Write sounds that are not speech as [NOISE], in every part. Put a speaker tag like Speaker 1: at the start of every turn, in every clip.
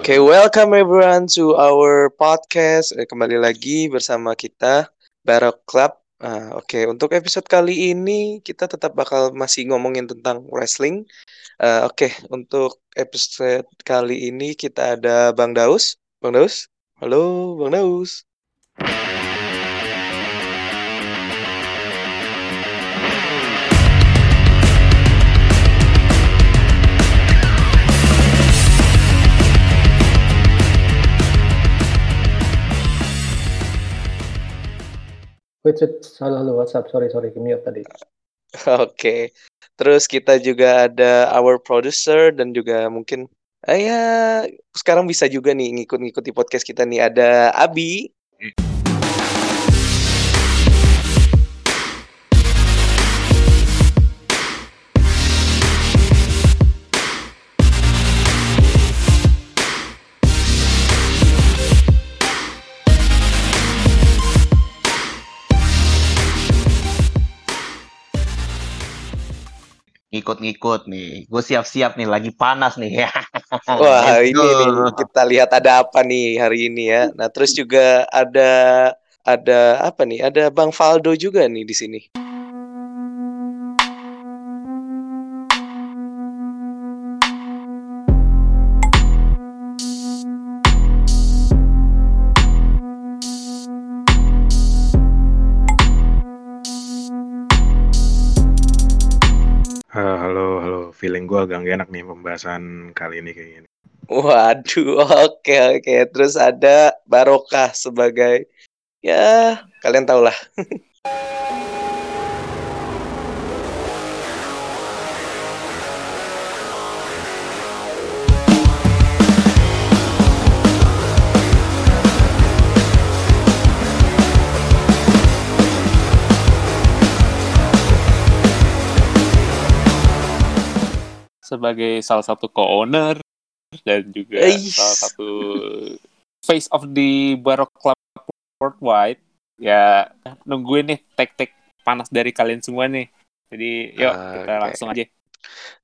Speaker 1: Oke, welcome everyone to our podcast. Eh, Kembali lagi bersama kita Barok Club. Ah, Oke, untuk episode kali ini kita tetap bakal masih ngomongin tentang wrestling. Ah, Oke, untuk episode kali ini kita ada Bang Daus. Bang Daus, halo Bang Daus.
Speaker 2: Wait, wait, halo, halo, WhatsApp, sorry, sorry, mute tadi. [LAUGHS]
Speaker 1: Oke, terus kita juga ada our producer dan juga mungkin ah, ya sekarang bisa juga nih ngikut-ngikuti podcast kita nih ada Abi.
Speaker 3: Ngikut-ngikut nih. Gue siap-siap nih, lagi panas nih. [LAUGHS]
Speaker 1: Wah,
Speaker 3: Let's
Speaker 1: ini nih kita lihat ada apa nih hari ini ya. Nah, terus juga ada ada apa nih? Ada Bang Faldo juga nih di sini.
Speaker 4: Gue agak nggak enak nih pembahasan kali ini kayak gini.
Speaker 1: Waduh, [LAUGHS] oke oke. Terus ada Barokah sebagai ya kalian tau [LAUGHS]
Speaker 5: sebagai salah satu co-owner dan juga
Speaker 1: Eish.
Speaker 5: salah satu face of the Barok Club worldwide ya nungguin nih tek-tek panas dari kalian semua nih jadi yuk kita
Speaker 1: Oke.
Speaker 5: langsung aja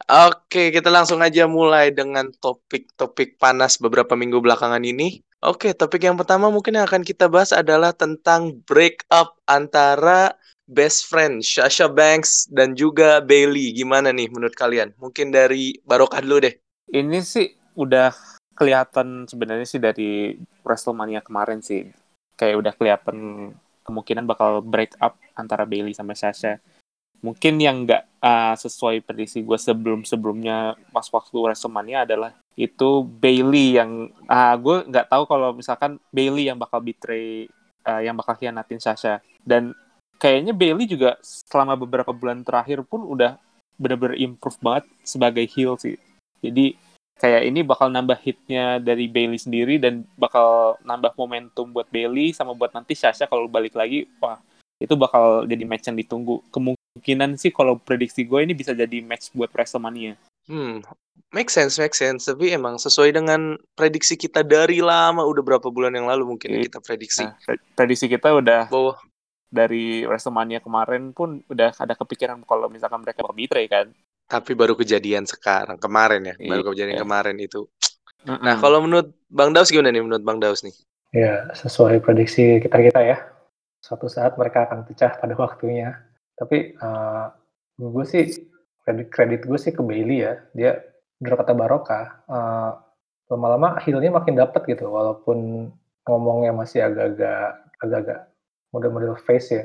Speaker 1: Oke, kita langsung aja mulai dengan topik-topik panas beberapa minggu belakangan ini. Oke, topik yang pertama mungkin yang akan kita bahas adalah tentang breakup antara best friend Sasha Banks dan juga Bailey. Gimana nih menurut kalian? Mungkin dari Barokah dulu deh.
Speaker 5: ini sih udah kelihatan sebenarnya sih dari Wrestlemania kemarin sih kayak udah kelihatan kemungkinan bakal break up antara Bailey sama Sasha mungkin yang nggak uh, sesuai prediksi gue sebelum sebelumnya pas waktu Wrestlemania adalah itu Bailey yang ah gue nggak tahu kalau misalkan Bailey yang bakal betray uh, yang bakal khianatin Sasha. Dan kayaknya Bailey juga selama beberapa bulan terakhir pun udah bener-bener improve banget sebagai heel sih. Jadi kayak ini bakal nambah hitnya dari Bailey sendiri dan bakal nambah momentum buat Bailey sama buat nanti Sasha kalau balik lagi wah itu bakal jadi match yang ditunggu. Kemungkinan sih kalau prediksi gue ini bisa jadi match buat WrestleMania
Speaker 1: Hmm, make sense, make sense. Tapi emang sesuai dengan prediksi kita dari lama, udah berapa bulan yang lalu mungkin
Speaker 5: Iya.
Speaker 1: kita prediksi
Speaker 5: nah pre- prediksi kita udah
Speaker 1: bahwa
Speaker 5: dari WrestleMania kemarin pun udah ada kepikiran kalau misalkan mereka bakal betray kan
Speaker 1: tapi baru kejadian sekarang, kemarin ya, baru
Speaker 5: Iya.
Speaker 1: kejadian kemarin itu. Nah,
Speaker 5: Mm-mm.
Speaker 1: kalau menurut Bang Daus gimana nih menurut Bang Daus nih?
Speaker 2: Ya, sesuai prediksi kita kita ya. Suatu saat mereka akan pecah pada waktunya. Tapi uh, gue sih kredit kredit gue sih ke Bailey ya. Dia bener kata Baroka. Uh, lama-lama healnya makin dapet gitu. Walaupun ngomongnya masih agak-agak agak-agak model-model face ya.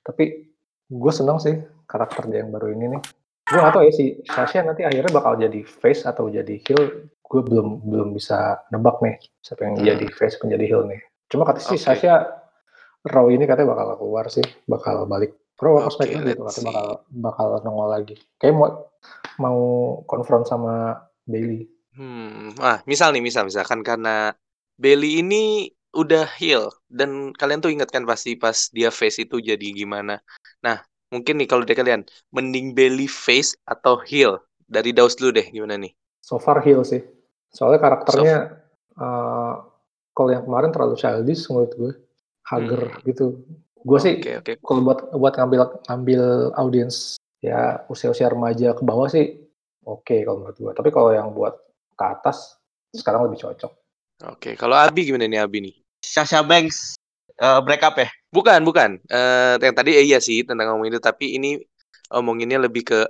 Speaker 2: Tapi gue seneng sih karakter dia yang baru ini nih. Gue gak tau ya si Sasha nanti akhirnya bakal jadi face atau jadi heel. Gue belum belum bisa nebak nih siapa yang
Speaker 1: Hmm.
Speaker 2: jadi face menjadi heel nih. Cuma kata si
Speaker 1: Oke.
Speaker 2: Sasha Raw ini katanya bakal keluar sih, bakal balik. Apa
Speaker 1: Oke,
Speaker 2: SmackDown gitu
Speaker 1: let's
Speaker 2: katanya
Speaker 1: see.
Speaker 2: bakal bakal nongol lagi. Kayak mau mau konfront sama Bailey.
Speaker 1: Hmm, ah, misal nih, misal misalkan karena Bailey ini udah heel dan kalian tuh ingat kan pasti pas dia face itu jadi gimana. Nah, mungkin nih kalau dari kalian mending Bailey face atau heel? Dari Daus dulu deh, gimana nih?
Speaker 2: So far heel sih. Soalnya karakternya eh, kalau yang kemarin terlalu childish menurut gue. Hager
Speaker 1: Hmm.
Speaker 2: gitu. Gue sih
Speaker 1: Oke, oke.
Speaker 2: kalau buat buat ngambil ngambil audiens ya usia-usia remaja ke bawah sih oke kalau menurut gue. Tapi kalau yang buat ke atas sekarang lebih cocok.
Speaker 1: Oke, kalau Abi gimana nih Abi nih?
Speaker 3: Sasha Banks eh, break up ya.
Speaker 1: Bukan, bukan. Eh yang tadi eh, iya sih tentang ngomongin itu, tapi ini omonginnya lebih ke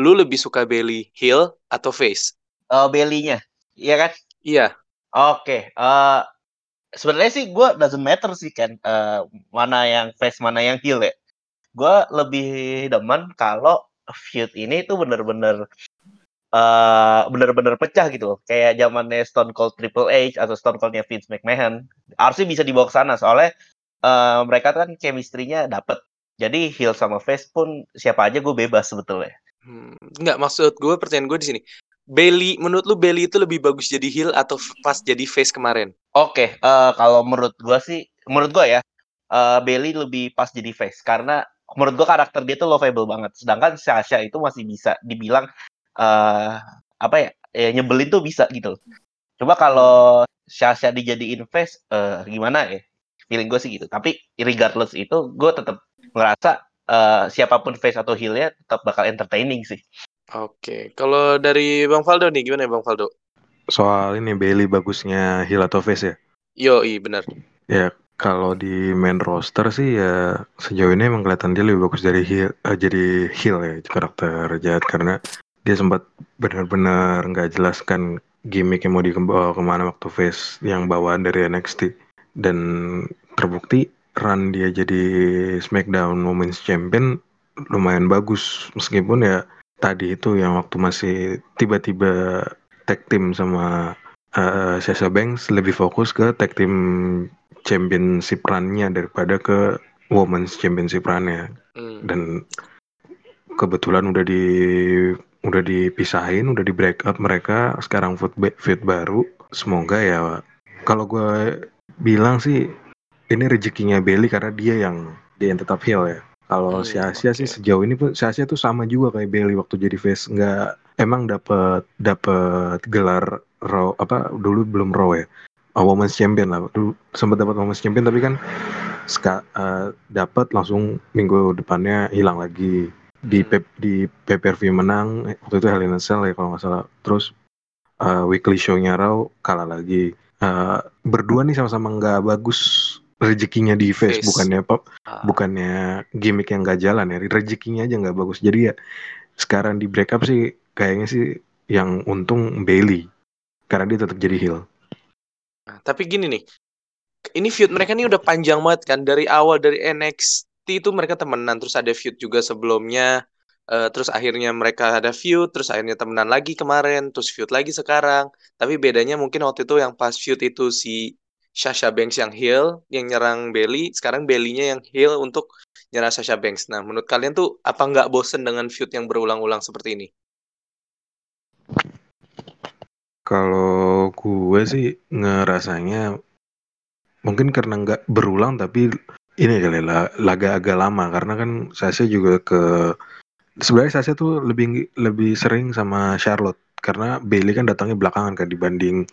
Speaker 1: lu lebih suka Bailey heel atau face?
Speaker 3: Eh Bailey-nya. Iya kan?
Speaker 1: Iya.
Speaker 3: Oke, eh sebenarnya sih gue doesn't matter sih kan eh, mana yang face mana yang heel ya. Gue lebih demen kalau feud ini tuh bener-bener eh bener-bener pecah gitu. Kayak zamannya Stone Cold Triple H atau Stone Coldnya Vince McMahon. Harusnya bisa dibawa ke sana soalnya eh mereka kan chemistry-nya dapet. Jadi heel sama face pun siapa aja gue bebas sebetulnya.
Speaker 1: Hmm, nggak maksud gue pertanyaan gue di sini. Bailey, menurut lu Bailey itu lebih bagus jadi heel atau pas jadi face kemarin?
Speaker 3: Oke, eh, kalau menurut gua sih, menurut gua ya, eh, Bailey lebih pas jadi face karena menurut gua karakter dia tuh lovable banget. Sedangkan Sasha itu masih bisa dibilang eh apa ya, ya nyebelin tuh bisa gitu. Coba kalau Sasha dijadiin face, eh, gimana ya? Feeling gue sih gitu. Tapi regardless itu, gue tetap ngerasa eh, siapa pun face atau heel-nya tetap bakal entertaining sih.
Speaker 1: Oke, kalau dari Bang Faldo nih gimana ya Bang Faldo?
Speaker 4: Soal ini Bailey bagusnya heel atau face ya?
Speaker 1: Yo, i benar.
Speaker 4: Ya kalau di main roster sih ya sejauh ini emang kelihatan dia lebih bagus dari heel, eh, jadi heel ya karakter jahat karena dia sempat benar-benar nggak jelaskan gimmick yang mau dibawa ke mana waktu face yang bawaan dari NXT dan terbukti run dia jadi SmackDown Women's Champion lumayan bagus meskipun ya tadi itu yang waktu masih tiba-tiba tag team sama eh, Sasha Banks lebih fokus ke tag team championship run-nya daripada ke women's championship run-nya.
Speaker 1: Hmm.
Speaker 4: dan kebetulan udah di udah dipisahin udah di break up mereka sekarang ba- feud baru. Semoga ya kalau gue bilang sih ini rezekinya Bailey karena dia yang dia yang tetap heel ya kalau
Speaker 1: Hmm,
Speaker 4: si Asia sih
Speaker 1: oke.
Speaker 4: sejauh ini pun si Asia tuh sama juga kayak Bailey waktu jadi face. Nggak emang dapat dapat gelar Raw apa dulu belum Raw ya? Oh, Women's Champion lah. Dulu sempat dapat Women's Champion tapi kan ska, eh, dapat langsung minggu depannya hilang lagi. Di
Speaker 1: Hmm.
Speaker 4: di view menang eh, waktu itu Hell in a Cell ya kalau nggak salah. Terus eh, weekly show-nya Raw kalah lagi. Eh, berdua nih sama-sama nggak bagus rezekinya di face,
Speaker 1: Face.
Speaker 4: bukannya apa
Speaker 1: Ah,
Speaker 4: bukannya gimmick yang nggak jalan ya. Rezekinya aja nggak bagus. Jadi ya sekarang di break up sih kayaknya sih yang untung Bailey. Karena dia tetap jadi heel.
Speaker 1: Nah, tapi gini nih, ini feud mereka ini udah panjang banget kan. Dari awal dari NXT itu mereka temenan. Terus ada feud juga sebelumnya. Eh, terus akhirnya mereka ada feud. Terus akhirnya temenan lagi kemarin. Terus feud lagi sekarang. Tapi bedanya mungkin waktu itu yang pas feud itu si Sasha Banks yang heel yang nyerang Bailey. Sekarang Bailey-nya yang heel untuk nyerang Sasha Banks. Nah menurut kalian tuh apa nggak bosen dengan feud yang berulang-ulang seperti ini?
Speaker 4: Kalau gue sih ngerasanya mungkin karena nggak berulang tapi ini kali lah laga agak lama. Karena kan Sasha juga ke sebenarnya Sasha tuh lebih lebih sering sama Charlotte karena Bailey kan datangnya belakangan kan dibanding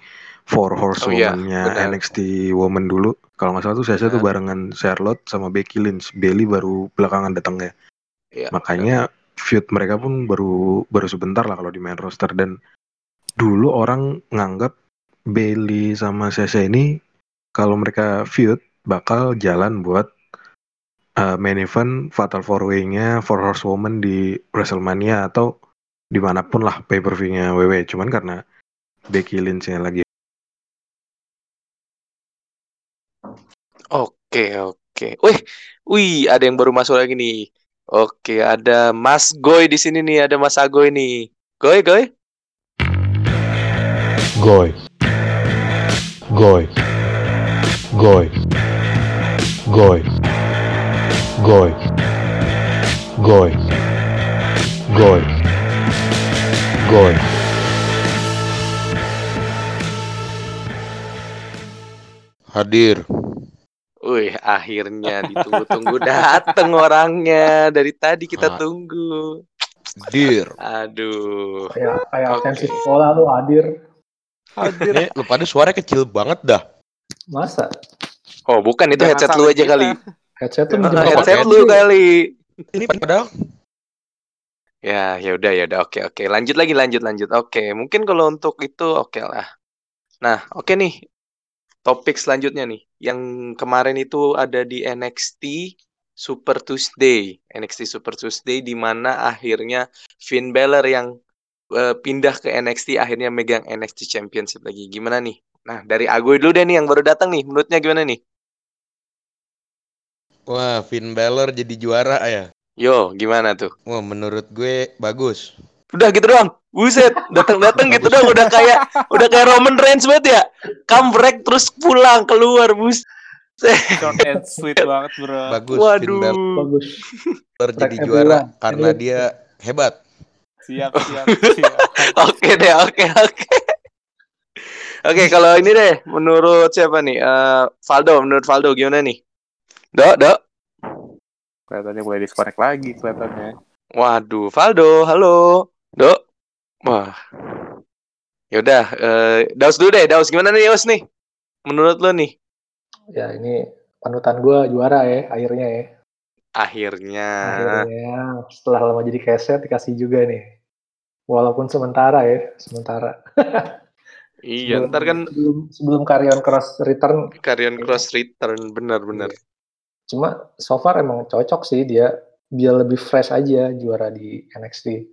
Speaker 4: Four
Speaker 1: Oh iya,
Speaker 4: Horsewoman-nya. NXT Woman dulu. Kalau nggak salah tuh Sasha tuh barengan Charlotte sama Becky Lynch. Bailey baru belakangan datangnya.
Speaker 1: Iya,
Speaker 4: Makanya feud mereka pun baru baru sebentar lah kalau di main roster dan dulu orang nganggap Bailey sama Sasha ini kalau mereka feud bakal jalan buat uh, main event Fatal Four Way-nya Four Horsewoman di WrestleMania atau di mana pun lah pay per view-nya WWE. Cuman karena Becky Lynch-nya lagi
Speaker 1: Oke, oke. Wih, wih, ada yang baru masuk lagi nih. Oke, ada Mas Goy di sini nih, ada Mas Agoy nih. Goy, Goy.
Speaker 6: Goy. Goy. Goy. Goy. Goy. Goy. Goy. Goy.
Speaker 7: Hadir.
Speaker 1: Wih, akhirnya ditunggu-tunggu dateng orangnya. Dari tadi kita
Speaker 7: Ah.
Speaker 1: tunggu.
Speaker 7: Hadir.
Speaker 1: Aduh.
Speaker 2: Kayak kayak absensi sekolah lu hadir.
Speaker 1: Hadir.
Speaker 7: Ini lu pada suara kecil banget dah.
Speaker 2: Masa?
Speaker 1: Oh, bukan itu
Speaker 5: Jangan
Speaker 1: headset lu aja
Speaker 5: kita.
Speaker 1: kali.
Speaker 2: Headset tuh
Speaker 1: headset lu kali.
Speaker 7: Ini padahal
Speaker 1: Ya, ya udah ya udah. Oke, oke. Lanjut lagi, lanjut, lanjut. Oke, mungkin kalau untuk itu oke lah. Nah, oke nih. Topik selanjutnya nih, yang kemarin itu ada di NXT Super Tuesday, NXT Super Tuesday di mana akhirnya Finn Balor yang eh, pindah ke NXT akhirnya megang NXT Championship lagi. Gimana nih? Nah, dari Agoy dulu deh nih yang baru datang nih. Menurutnya gimana nih?
Speaker 7: Wah, Finn Balor jadi juara ya.
Speaker 1: Yo, gimana tuh?
Speaker 7: Wah, menurut gue bagus.
Speaker 1: Udah gitu doang. Buset, datang-datang gitu doang udah kayak udah kayak Roman Reigns banget ya. Comeback terus pulang keluar, bus.
Speaker 5: Short and sweet banget bro.
Speaker 7: Bagus Finn
Speaker 1: Waduh.
Speaker 2: Bagus.
Speaker 7: Balor jadi
Speaker 2: Track
Speaker 7: juara karena dia hebat.
Speaker 5: Siap siap siap. [LAUGHS]
Speaker 1: Oke deh, oke oke. Oke, kalau ini deh, menurut siapa nih? Eh Valdo, menurut Valdo gimana nih? Dok, dok.
Speaker 5: Kelihatannya mulai disconnect lagi kelihatannya.
Speaker 1: Waduh, Valdo, halo. Dok. Wah. Yaudah, eh Daus dulu deh. Daus gimana nih, Daus nih? Menurut lo nih?
Speaker 2: Ya ini panutan gue juara ya akhirnya ya.
Speaker 1: Akhirnya.
Speaker 2: Akhirnya setelah lama jadi keset dikasih juga nih. Walaupun sementara ya, sementara.
Speaker 1: Iya,
Speaker 2: Sebelum-
Speaker 1: ntar kan
Speaker 2: sebelum sebelum Karyon Cross return
Speaker 1: Karyon Cross return, benar-benar.
Speaker 2: Cuma so far emang cocok sih dia biar lebih fresh aja juara di NXT.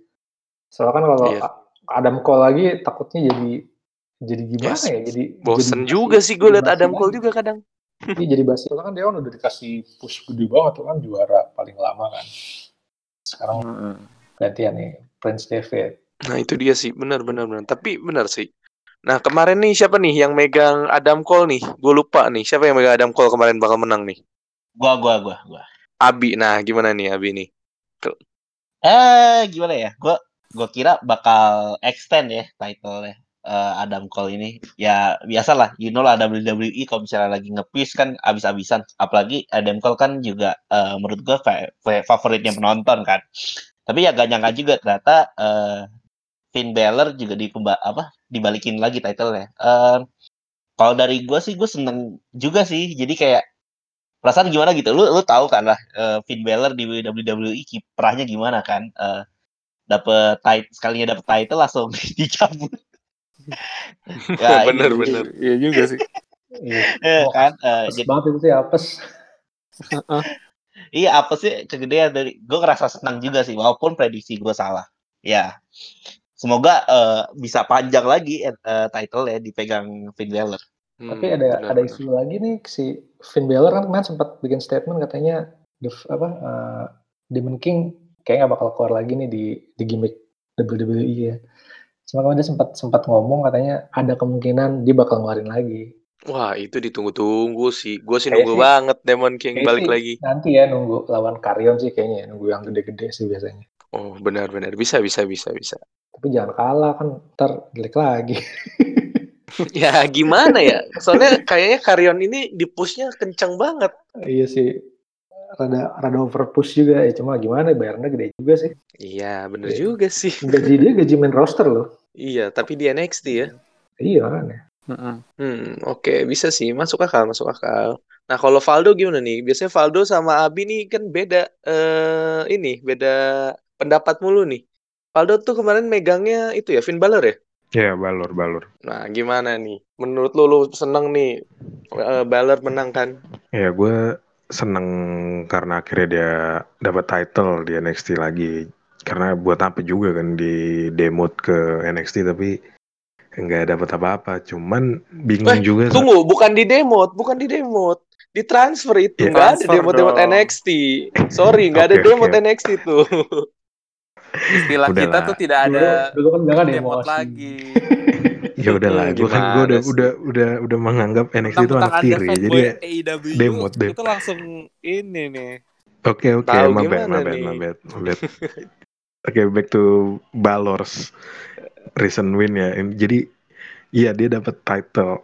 Speaker 2: Soalnya kan kalau
Speaker 1: Iya.
Speaker 2: Adam Cole lagi takutnya jadi jadi gimana
Speaker 1: Yes,
Speaker 2: ya? Jadi
Speaker 1: Bosen
Speaker 2: jadi
Speaker 1: juga sih gue liat Adam. Cole juga kadang.
Speaker 2: Iya jadi basi soalnya kan dia kan udah dikasih push gede banget tuh kan juara paling lama kan. Sekarang
Speaker 5: Mm-mm.
Speaker 2: gantian nih Prince David.
Speaker 1: Nah itu dia sih, benar benar benar. Tapi benar sih. Nah kemarin nih siapa nih yang megang Adam Cole nih? Gue lupa nih. Siapa yang megang Adam Cole kemarin bakal menang nih?
Speaker 3: Gua gua gua gua.
Speaker 1: Abi. Nah gimana nih Abi nih?
Speaker 3: Eh gimana ya? Gua gua kira bakal extend ya title-nya eh, Adam Cole ini. Ya biasalah, you know lah WWE kalau misalnya lagi nge-push kan abis-abisan. Apalagi Adam Cole kan juga eh, menurut gua fa- fa- favoritnya penonton kan. Tapi ya gak nyangka juga ternyata eh, Finn Balor juga di apa dibalikin lagi title-nya. Eh, kalau dari gua sih gue seneng juga sih. Jadi kayak perasaan gimana gitu. Lu lu tahu kan lah eh, Finn Balor di WWE kiprahnya gimana kan? Eh dapet title sekalinya dapet title langsung [LAUGHS] dicabut. [LAUGHS] ya, ini-
Speaker 1: bener bener.
Speaker 5: Iya juga sih.
Speaker 2: Iya.
Speaker 3: eh,
Speaker 2: Oh,
Speaker 3: kan eh,
Speaker 2: Apes
Speaker 3: jadi
Speaker 2: banget itu sih apes.
Speaker 3: iya apa sih kegedean dari gue ngerasa senang juga sih walaupun prediksi gue salah. Ya. Semoga eh, bisa panjang lagi eh, eh, title ya dipegang Finn Balor.
Speaker 1: Hmm,
Speaker 2: Tapi ada
Speaker 1: benar,
Speaker 2: ada
Speaker 1: benar.
Speaker 2: isu lagi nih si Finn Balor kan kemarin sempat bikin statement katanya the apa uh, Demon King kayak nggak bakal keluar lagi nih di di gimmick WWE ya. Cuma kemarin dia sempat sempat ngomong katanya ada kemungkinan dia bakal ngeluarin lagi.
Speaker 1: Wah itu ditunggu-tunggu sih. Gue sih
Speaker 2: Kayaknya
Speaker 1: nunggu
Speaker 2: sih-
Speaker 1: banget Demon King
Speaker 2: Kayaknya
Speaker 1: balik
Speaker 2: sih
Speaker 1: lagi.
Speaker 2: Nanti ya nunggu lawan Karyon sih kayaknya ya, nunggu yang gede-gede sih biasanya.
Speaker 1: Oh benar-benar bisa bisa bisa bisa.
Speaker 2: Tapi jangan kalah kan ntar jelek lagi. [LAUGHS] [LAUGHS]
Speaker 1: ya gimana ya? Soalnya kayaknya Karyon ini di pushnya kencang banget.
Speaker 2: iya sih. Rada rada overpush juga ya cuma gimana bayarnya gede juga sih.
Speaker 1: Iya bener
Speaker 2: Iya.
Speaker 1: juga sih.
Speaker 2: Gaji dia gaji main roster loh.
Speaker 1: Iya tapi di NXT ya.
Speaker 2: Iya kan ya.
Speaker 1: Hmm, oke bisa sih masuk akal masuk akal. Nah kalau Valdo gimana nih? Biasanya Valdo sama Abi nih kan beda eh ini beda pendapat mulu nih. Valdo tuh kemarin megangnya itu ya Finn Balor ya.
Speaker 4: Ya, Balor, Balor.
Speaker 1: Nah gimana nih? Menurut lu lu seneng nih eh, Balor menang kan?
Speaker 4: Ya, gue seneng karena akhirnya dia dapat title di NXT lagi. Karena buat apa juga kan di demote ke NXT tapi nggak dapat apa-apa. Cuman bingung
Speaker 1: Eh,
Speaker 4: juga.
Speaker 1: Tunggu bukan di demot bukan di demot di transfer itu
Speaker 4: Ya,
Speaker 1: nggak ada demot demot. NXT. Sorry nggak ada
Speaker 4: Oke,
Speaker 1: demot
Speaker 4: oke.
Speaker 1: NXT tuh. [LAUGHS]
Speaker 5: Istilah
Speaker 4: Udah
Speaker 5: kita
Speaker 4: lah.
Speaker 5: tuh tidak ada
Speaker 2: Dulu, dulu kan jangan
Speaker 5: demot
Speaker 2: emosi.
Speaker 5: lagi. [LAUGHS]
Speaker 4: ya udahlah, gue kan gue udah, udah udah udah menganggap NXT itu anak tiri. Jadi ya,
Speaker 5: AEW
Speaker 4: demot deh.
Speaker 5: itu langsung ini nih.
Speaker 4: Oke oke,
Speaker 1: Tahu
Speaker 4: my bad,
Speaker 1: gimana
Speaker 4: my bad,
Speaker 1: nih?
Speaker 4: my bad, my bad. [LAUGHS] Oke, back to Balor's recent win ya. Jadi iya dia dapat title.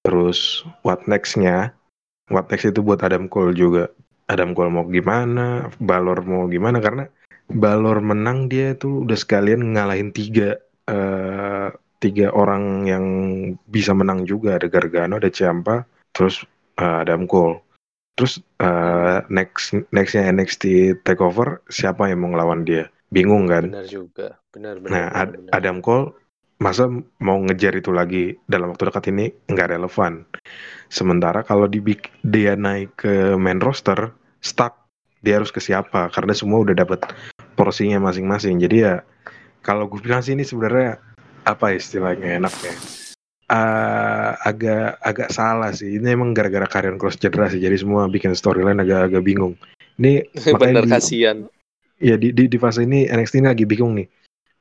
Speaker 4: Terus what next-nya? What next itu buat Adam Cole juga. Adam Cole mau gimana? Balor mau gimana? Karena Balor menang dia tuh udah sekalian ngalahin tiga eh, tiga orang yang bisa menang juga. Ada Gargano, ada Ciampa, terus eh, Adam Cole. Terus eh, next nextnya NXT Takeover siapa yang mau ngelawan dia? Bingung kan?
Speaker 1: Benar juga. Benar benar.
Speaker 4: Nah,
Speaker 1: benar,
Speaker 4: Ad-
Speaker 1: benar.
Speaker 4: Adam Cole masa mau ngejar itu lagi dalam waktu dekat ini nggak relevan. Sementara kalau dibik dia naik ke main roster, stuck dia harus ke siapa karena semua udah dapat porsinya masing-masing. Jadi ya kalau gue bilang sih ini sebenarnya apa istilahnya enaknya eh agak agak salah sih. Ini emang gara-gara Karrion Cross cedera sih. Jadi semua bikin storyline agak-agak bingung. Ini [LAUGHS] di,
Speaker 1: kasihan.
Speaker 4: ya di, di di fase ini NXT ini lagi bingung nih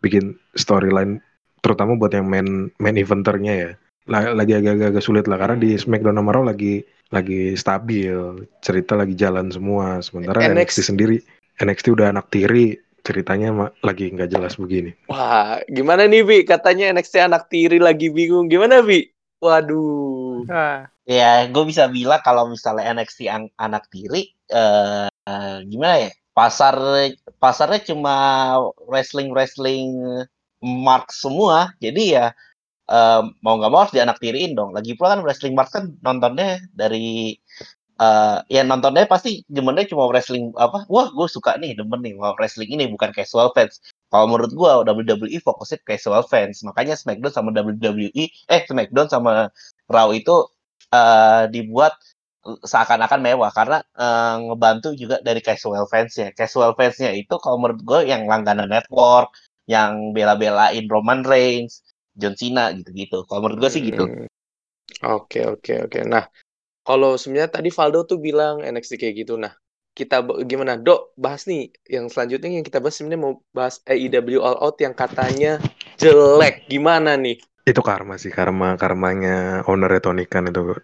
Speaker 4: bikin storyline terutama buat yang main main eventernya ya. La- Lagi agak-agak sulit lah karena di SmackDown sama Raw lagi lagi stabil, cerita lagi jalan semua. Sementara
Speaker 1: NXT
Speaker 4: NXT sendiri NXT udah anak tiri, ceritanya ma- lagi nggak jelas begini.
Speaker 1: Wah, gimana nih, Bi? Katanya NXT anak tiri lagi bingung. Gimana, Bi? Waduh.
Speaker 5: Ah,
Speaker 3: Ya, gue bisa bilang kalau misalnya NXT ang- anak tiri, eh eh, gimana ya? Pasar pasarnya cuma wrestling wrestling mark semua. Jadi ya eh, mau nggak mau harus dianak tiriin dong. Lagi pula kan wrestling mark kan nontonnya dari eh ya nontonnya pasti demennya cuma wrestling apa? Wah, gue suka nih demen nih mau wrestling ini bukan casual fans. Kalau menurut gue WWE fokusnya casual fans. Makanya SmackDown sama WWE eh SmackDown sama Raw itu eh dibuat seakan-akan mewah karena eh, ngebantu juga dari casual fansnya. Casual fansnya itu kalau menurut gue yang langganan network, yang bela-belain Roman Reigns, John Cena gitu-gitu. Kalau menurut gue sih gitu.
Speaker 1: Hmm, Oke, oke, oke. Nah, kalau sebenarnya tadi Valdo tuh bilang NXT kayak gitu. Nah, kita gimana? Dok, bahas nih. Yang selanjutnya yang kita bahas sebenarnya mau bahas AEW All Out yang katanya jelek. Gimana nih?
Speaker 4: Itu karma sih, karma karmanya ownernya Tony Khan itu.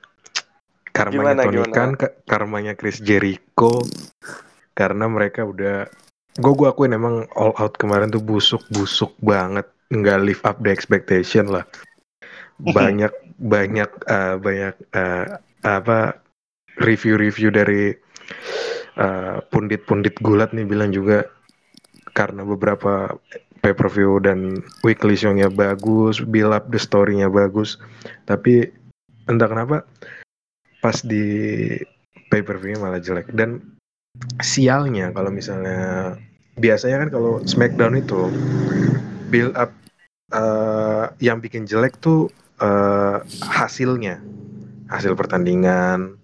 Speaker 4: Karmanya
Speaker 1: Gimana,
Speaker 4: Tony
Speaker 1: gimana?
Speaker 4: Khan, ka- karmanya Chris Jericho. Karena mereka udah, gue gue akuin emang all out kemarin tuh busuk busuk banget, nggak live up the expectation lah. [LAUGHS] Banyak banyak eh, banyak eh, apa review-review dari eh, pundit-pundit gulat nih bilang juga karena beberapa pay per view dan weekly show-nya bagus, build up the story-nya bagus, tapi entah kenapa pas di pay per view malah jelek. Dan sialnya kalau misalnya biasanya kan kalau SmackDown itu build up eh, yang bikin jelek tuh eh, hasilnya hasil pertandingan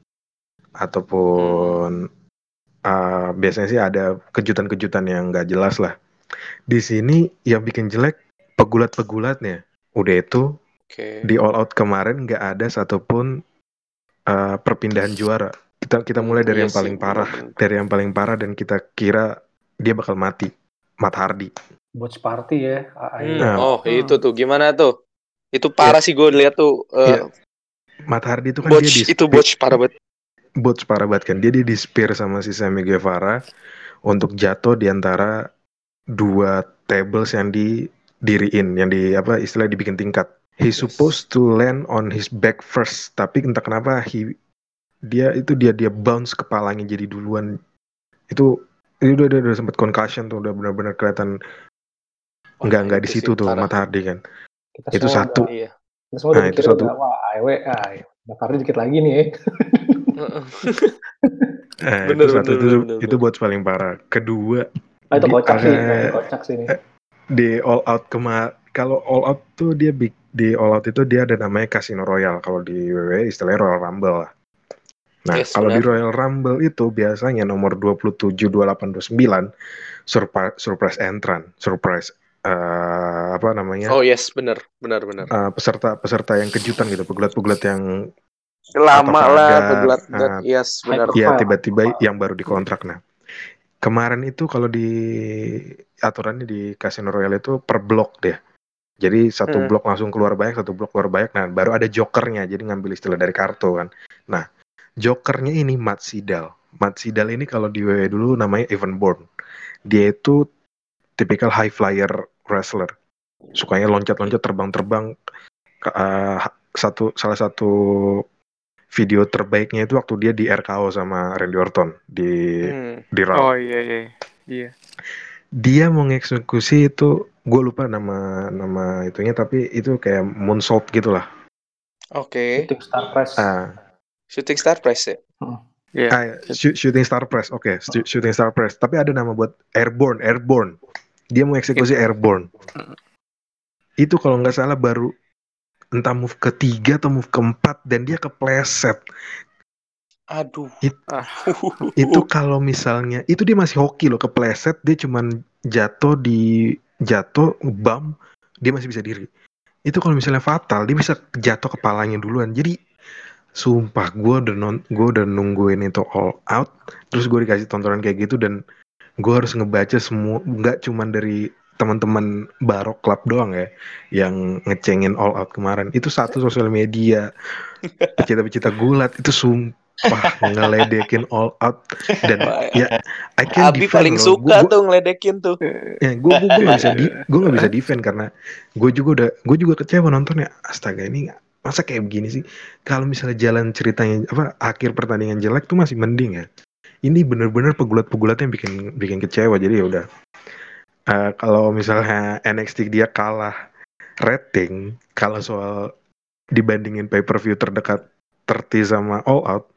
Speaker 4: ataupun eh, biasanya sih ada kejutan-kejutan yang nggak jelas lah di sini yang bikin jelek pegulat-pegulatnya udah itu
Speaker 1: Oke.
Speaker 4: di all out kemarin nggak ada satupun eh, perpindahan juara kita kita mulai dari
Speaker 1: Iya
Speaker 4: yang paling parah dari yang paling parah dan kita kira dia bakal mati Matt Hardy
Speaker 2: Botch party ya.
Speaker 1: Hmm,
Speaker 2: AI.
Speaker 4: Nah.
Speaker 1: Oh, itu tuh. Gimana tuh? Itu parah sih gue lihat tuh. eh,
Speaker 4: Iya. Matt Hardy itu kan
Speaker 1: botch,
Speaker 4: dia di
Speaker 1: itu botch parah banget.
Speaker 4: botch parah banget kan dia di spear sama si Sammy Guevara untuk jatuh di antara dua tables yang didiriin yang di apa istilah dibikin tingkat he
Speaker 1: Yes.
Speaker 4: supposed to land on his back first tapi entah kenapa he dia itu dia dia bounce kepalanya jadi duluan itu itu udah udah, udah sempat concussion tuh udah benar-benar kelihatan
Speaker 1: Wah,
Speaker 4: nggak nggak di
Speaker 1: itu
Speaker 4: situ tuh. Matt Hardy kan
Speaker 2: Kita
Speaker 4: itu satu
Speaker 1: Iya.
Speaker 2: Kita semua udah
Speaker 4: Nah, itu
Speaker 2: mikir
Speaker 4: satu.
Speaker 2: udah, wah AEW, ah, daftarnya dikit lagi nih ya. [LAUGHS]
Speaker 4: Eh,
Speaker 1: Bener,
Speaker 4: itu satu
Speaker 1: bener,
Speaker 4: itu
Speaker 1: bener, bener,
Speaker 4: itu
Speaker 1: bener.
Speaker 4: buat paling parah kedua
Speaker 2: Ah, itu
Speaker 4: Di-
Speaker 2: kocak sih, kocak sih nih.
Speaker 4: di all out kemar kalau all out tuh dia big di all out itu dia ada namanya Casino Royale kalau di WWE istilahnya Royal Rumble lah. Nah,
Speaker 1: Yes,
Speaker 4: kalau di. Royal Rumble itu biasanya nomor 27, 28, 29 surprise surprise entrant, surprise eh, apa namanya?
Speaker 1: Oh yes, benar, benar, benar.
Speaker 4: eh, peserta peserta yang kejutan gitu, pegulat-pegulat yang
Speaker 1: Lama
Speaker 4: atau
Speaker 1: lah, pegulat.
Speaker 4: ah,
Speaker 1: yes, benar.
Speaker 4: Ya
Speaker 2: Profile,
Speaker 4: tiba-tiba yang baru dikontrak. Nah, kemarin itu kalau di aturannya di Casino Royale itu per blok deh. Jadi satu
Speaker 1: Hmm.
Speaker 4: blok langsung keluar banyak, satu blok keluar banyak. Nah, baru ada jokernya. Jadi ngambil istilah dari kartu kan. Nah, jokernya ini Matt Sidal. Matt Sidal ini kalau di WWE dulu namanya Evan Bourne. Dia itu tipikal high flyer wrestler. Sukanya loncat-loncat, terbang-terbang. Eh, satu salah satu video terbaiknya itu waktu dia di RKO sama Randy Orton di
Speaker 1: Hmm.
Speaker 4: di Raw.
Speaker 5: Oh iya iya. Iya.
Speaker 4: Dia mau ngeksekusi itu gue lupa nama nama itunya tapi itu kayak moonsault gitu lah.
Speaker 1: Oke.
Speaker 2: Shooting Star Press.
Speaker 4: Ah,
Speaker 1: Shooting Star Press ya.
Speaker 5: Iya.
Speaker 4: ah, shoot- shooting star press. Oke, sh- shooting star press. Tapi ada nama buat airborne, airborne. Dia mau eksekusi airborne. itu kalau nggak salah baru entah move ketiga atau move keempat dan dia kepleset
Speaker 1: Aduh.
Speaker 4: It-
Speaker 5: Ah. [LAUGHS]
Speaker 4: itu kalau misalnya itu dia masih hoki loh kepleset dia cuman jatuh di jatuh bam dia masih bisa diri itu kalau misalnya fatal dia bisa jatuh kepalanya duluan jadi sumpah gue udah non gue udah nungguin itu all out terus gue dikasih tontonan kayak gitu dan gue harus ngebaca semua nggak cuman dari teman-teman barok club doang ya yang ngecengin all out kemarin. Itu satu sosial media. [LAUGHS] Pecinta-pecinta gulat itu sumpah ngeledekin all out. Dan ya I can
Speaker 1: Abi
Speaker 4: defend
Speaker 1: paling
Speaker 4: loh.
Speaker 1: suka
Speaker 4: Gua-
Speaker 1: tuh ngeledekin tuh.
Speaker 4: ya gue gue gue nggak bisa di [LAUGHS] gue nggak bisa defend karena gue juga udah gue juga kecewa nontonnya astaga ini masa kayak begini sih? Kalau misalnya jalan ceritanya apa akhir pertandingan jelek tuh masih mending ya ini bener-bener pegulat-pegulat yang bikin bikin kecewa jadi ya udah. Eh, kalau misalnya NXT dia kalah rating kalau soal dibandingin pay per view terdekat 30 sama All Out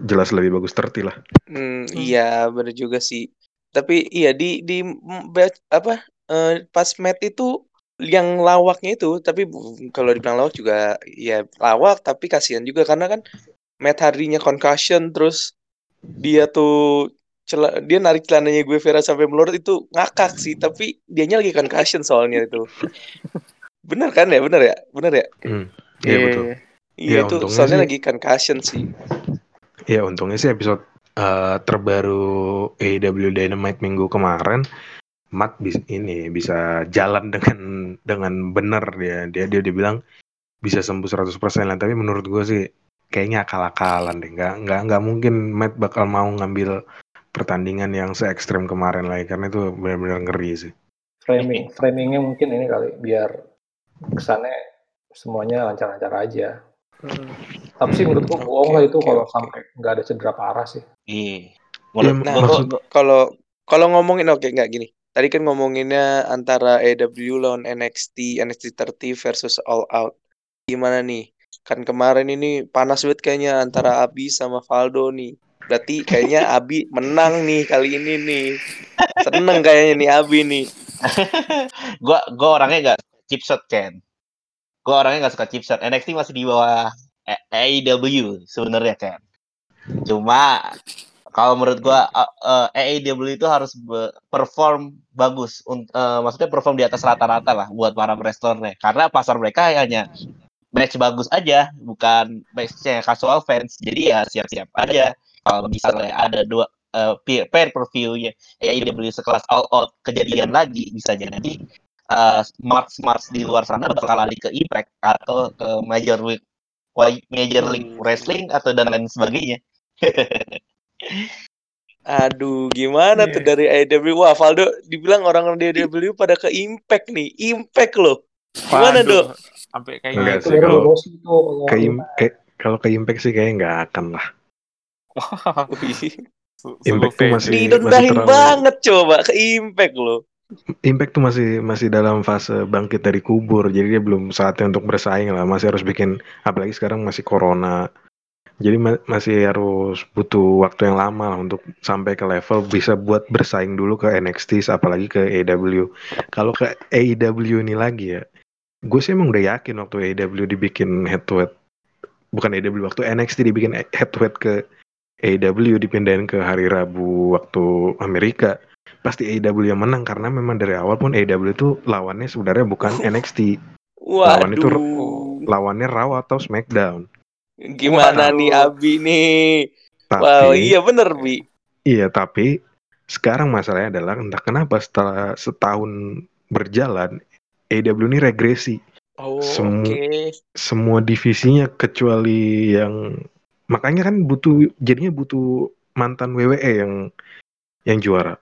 Speaker 4: jelas lebih bagus 30 lah.
Speaker 1: Hmm, iya bener juga sih. Tapi iya di di apa eh, pas match itu yang lawaknya itu tapi kalau dibilang lawak juga ya lawak tapi kasihan juga. Karena kan Matt Hardy-nya concussion terus dia tuh dia narik celananya gue Vera sampai melorot itu ngakak sih tapi dianya lagi concussion soalnya itu. [LAUGHS] Bener kan ya? Bener ya? Bener ya?
Speaker 4: Hmm, iya betul
Speaker 1: Iya
Speaker 4: Ya,
Speaker 1: itu soalnya
Speaker 4: sih-
Speaker 1: lagi concussion sih.
Speaker 4: Ya untungnya sih episode eh, terbaru AEW Dynamite minggu kemarin Matt bis, ini bisa jalan dengan dengan benar dia dia dia dibilang bisa sembuh 100% lah tapi menurut gue sih kayaknya akal-akalan deh nggak nggak nggak mungkin Matt bakal mau ngambil pertandingan yang se ekstrem kemarin lagi karena itu benar-benar ngeri sih
Speaker 2: Framing, framingnya mungkin ini kali biar kesannya semuanya lancar-lancar aja. Tapi sih
Speaker 4: Hmm,
Speaker 2: menurut gua
Speaker 1: oke,
Speaker 2: bohong lah itu
Speaker 1: oke,
Speaker 2: kalau sampai nggak ada cedera parah sih.
Speaker 3: Iya.
Speaker 4: Ya,
Speaker 3: Menurut
Speaker 1: Nah, kalau kalau ngomongin oke nggak gini. Tadi kan ngomonginnya antara AEW lawan NXT, NXT 30 versus All Out. Gimana nih? Kan kemarin ini panas banget kayaknya antara Abi sama Valdo nih. Berarti kayaknya Abi menang nih kali ini nih. Seneng kayaknya nih Abi nih. [LAUGHS]
Speaker 3: gua gua orangnya nggak chip shot Ken. Gua orangnya nggak suka chip shot. NXT masih di bawah AEW sebenarnya Ken. Cuma kalau menurut gua uh, uh, AEW itu harus perform bagus, uh, maksudnya perform di atas rata-rata lah buat para wrestlernya. Karena pasar mereka hanya match bagus aja, bukan matchnya casual fans. Jadi ya siap-siap aja kalau misalnya ada dua uh, pay per view-nya AEW sekelas All Out kejadian lagi bisa jadi uh, smart smart di luar sana bakal lari ke Impact atau ke Major League Major League
Speaker 1: Hmm.
Speaker 3: Wrestling atau dan lain sebagainya. [LAUGHS]
Speaker 1: Aduh, gimana tuh dari AEW? Wah, Valdo dibilang orang di AEW pada ke Impact nih. Impact loh. Gimana,
Speaker 5: Waduh,
Speaker 1: Dok?
Speaker 5: Sampai kayak
Speaker 4: Enggak
Speaker 2: itu
Speaker 4: sih,
Speaker 2: baru
Speaker 4: kalau- ke, ke- kalau ke Impact sih kayaknya nggak akan lah [LAUGHS] Impact tuh masih-
Speaker 1: Didendahin
Speaker 4: terlalu-
Speaker 1: banget coba ke Impact loh.
Speaker 4: Impact tuh masih masih dalam fase bangkit dari kubur, jadi dia belum saatnya untuk bersaing lah. Masih harus bikin, apalagi sekarang masih corona, jadi ma- masih harus butuh waktu yang lama lah untuk sampai ke level bisa buat bersaing dulu ke NXT, apalagi ke AEW. Kalau ke AEW ini lagi ya, gue sih emang udah yakin waktu AEW dibikin head to head, bukan AEW waktu NXT dibikin head to head ke AEW dipindahin ke hari Rabu waktu Amerika pasti AEW yang menang karena memang dari awal pun AEW itu lawannya sebenarnya bukan [LAUGHS] NXT Lawan itu-
Speaker 1: Waduh.
Speaker 4: lawannya Raw atau SmackDown
Speaker 1: Gimana
Speaker 5: Waduh.
Speaker 1: nih Abi nih?
Speaker 4: tapi
Speaker 1: Wow, iya bener Bi.
Speaker 4: iya tapi sekarang masalahnya adalah entah kenapa setelah setahun berjalan AEW ini regresi.
Speaker 1: Oh,
Speaker 4: Semu-
Speaker 1: oke.
Speaker 4: semua divisinya kecuali yang makanya kan butuh jadinya butuh mantan WWE yang yang juara.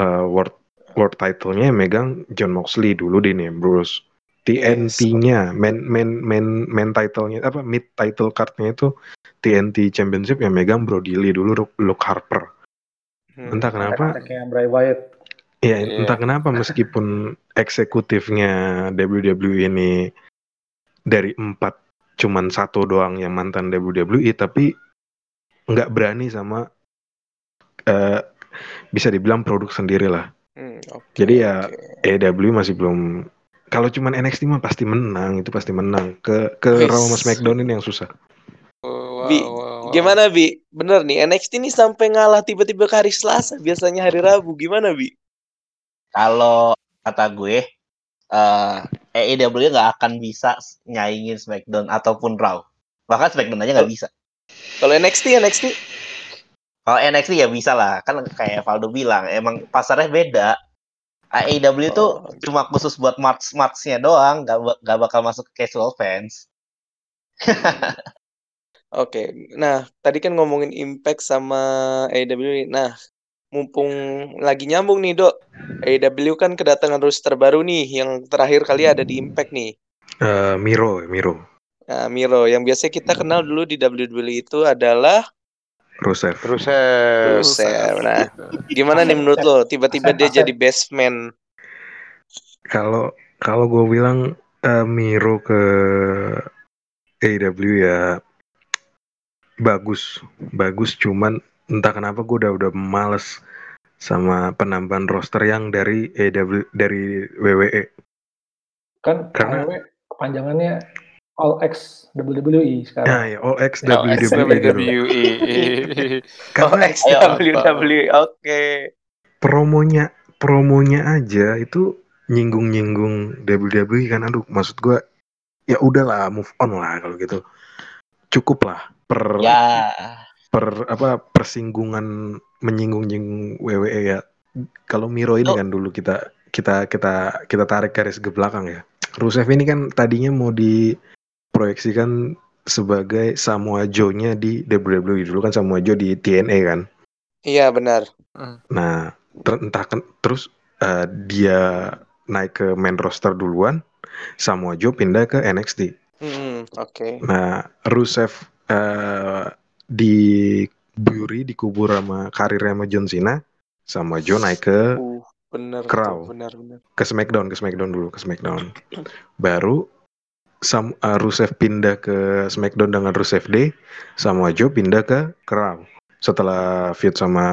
Speaker 4: Eh, world world title-nya megang John Moxley dulu deh nih Bruce TNT-nya main main main main title-nya apa mid title card-nya itu TNT Championship yang megang Brody Lee dulu Luke- Harper.
Speaker 1: Hmm.
Speaker 4: entah kenapa
Speaker 2: Kontak-kontaknya Bray Wyatt
Speaker 4: Ya,
Speaker 1: Iya.
Speaker 4: entah kenapa meskipun eksekutifnya WWE ini dari empat cuman satu doang yang mantan WWE, tapi nggak berani sama eh, bisa dibilang produk sendiri lah.
Speaker 1: Hmm, oke,
Speaker 4: Jadi ya,
Speaker 1: oke.
Speaker 4: AEW masih belum kalau cuman NXT mah pasti menang, itu pasti menang. Ke ke. Raw sama SmackDown ini yang susah.
Speaker 5: Wow,
Speaker 1: Bi,
Speaker 5: wow, wow.
Speaker 1: gimana Bi? Bener nih, NXT ini sampai ngalah tiba-tiba ke hari Selasa, biasanya hari Rabu. Gimana Bi?
Speaker 3: Kalau kata gue, eh AEW nggak akan bisa nyaingin SmackDown ataupun Raw. Bahkan SmackDown aja nggak bisa.
Speaker 1: Kalau NXT, NXT?
Speaker 3: Kalau NXT ya bisa lah, kan kayak Valdo bilang, emang pasarnya beda. AEW itu
Speaker 1: Oh.
Speaker 3: cuma khusus buat match-matchnya doang, nggak nggak bakal masuk ke casual fans. [LAUGHS]
Speaker 1: Oke, nah tadi kan ngomongin Impact sama AEW. Nah, mumpung lagi nyambung nih Dok, AEW kan kedatangan roster baru nih, yang terakhir kali ada di Impact nih.
Speaker 4: Eh, Miro, Miro,
Speaker 1: Nah, Miro, yang biasa kita kenal dulu di WWE itu adalah
Speaker 4: Rusev.
Speaker 7: Rusev.
Speaker 1: Rusev. Nah, gimana nih menurut lo? Tiba-tiba dia [LAUGHS] jadi best man.
Speaker 4: Kalau kalau gue bilang eh, Miro ke AEW ya bagus, bagus. Cuman entah kenapa gue udah udah males sama penambahan roster yang dari AEW dari E. WWE.
Speaker 2: Kan
Speaker 4: Karena-
Speaker 2: AEW kepanjangannya All X WWE sekarang.
Speaker 4: Nah ya All X WWE.
Speaker 5: WWE.
Speaker 1: Oh, [LAUGHS]
Speaker 4: Karena
Speaker 1: XWW. Oke.
Speaker 4: promonya promonya aja itu nyinggung-nyinggung WWE kan aduh maksud gua ya udahlah move on lah kalau gitu cukup lah per
Speaker 3: Ya,
Speaker 4: per apa persinggungan menyinggung-nyinggung WWE ya kalau Miro ini
Speaker 3: Oh.
Speaker 4: kan dulu kita kita kita kita tarik garis ke belakang ya Rusev ini kan tadinya mau diproyeksikan sebagai Samoa Joe-nya di WWE dulu kan Samoa Joe di TNA kan
Speaker 1: Iya, benar.
Speaker 4: Nah, ter- entah terus eh, dia naik ke main roster duluan, Samoa Joe pindah ke NXT.
Speaker 1: Hmm, oke.
Speaker 4: Nah, Rusev eh, di Buri dikubur sama karirnya sama John Cena, Samoa Joe naik ke
Speaker 1: Uh, benar
Speaker 4: Crow.
Speaker 1: tuh, benar benar.
Speaker 4: ke SmackDown, ke SmackDown dulu, ke SmackDown. Baru Sam, eh, Rusev pindah ke SmackDown dengan Rusev Day, Samoa Joe pindah ke Raw setelah feud sama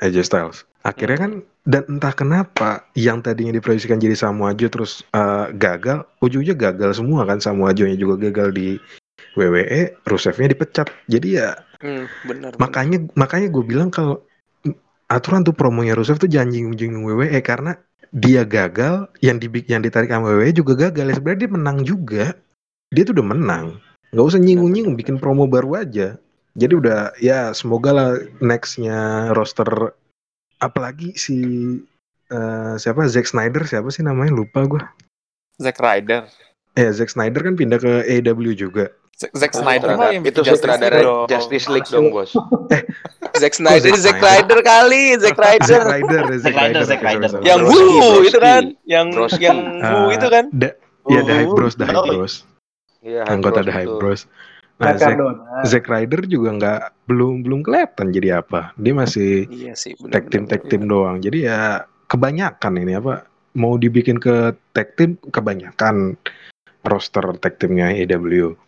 Speaker 4: AJ Styles. Akhirnya kan dan entah kenapa yang tadinya diproyeksikan jadi Samoa Joe terus eh, gagal, ujungnya gagal semua kan Samoa Joe-nya juga gagal di WWE, Rusevnya dipecat. Jadi ya
Speaker 1: Hmm, benar. benar.
Speaker 4: makanya makanya gue bilang kalau aturan tuh promonya Rusev tuh jangan nyinggung WWE karena dia gagal yang dibik yang ditarik sama WWE juga gagal ya sebenarnya dia menang juga dia tuh udah menang nggak usah nyinggung-nyinggung bikin promo baru aja jadi udah ya semoga lah nextnya roster apalagi si eh, siapa Zack Snyder siapa sih namanya lupa gue
Speaker 5: Zack Ryder.
Speaker 4: eh Zack Snyder kan pindah ke AEW juga
Speaker 5: Zack Zack
Speaker 7: Oh,
Speaker 5: Snyder mah yang
Speaker 7: itu
Speaker 5: Justice
Speaker 7: sutradara
Speaker 5: League dong.
Speaker 7: Justice League dong, Bos. [LAUGHS] [LAUGHS]
Speaker 1: Zack Snyder,
Speaker 4: Zack
Speaker 1: Zack
Speaker 4: Snyder?
Speaker 1: Ryder kali, Zack Ryder.
Speaker 4: Zack Ryder ya, Zack
Speaker 3: Ryder Zack
Speaker 4: sorry.
Speaker 1: yang Wu itu kan, yang
Speaker 7: Broski.
Speaker 1: yang Wu
Speaker 4: Eh,
Speaker 1: itu kan.
Speaker 4: da- ya The Hype Bros, The Hype
Speaker 3: oh,
Speaker 4: Bros.
Speaker 7: Iya,
Speaker 4: anggota The Hype. Bros. Nah, Zack. Zack Ryder juga nggak belum belum kelihatan jadi apa. Dia masih
Speaker 1: Iya sih,
Speaker 4: tag team tag team doang. Jadi ya kebanyakan ini apa mau dibikin ke tag team kebanyakan roster tag teamnya AEW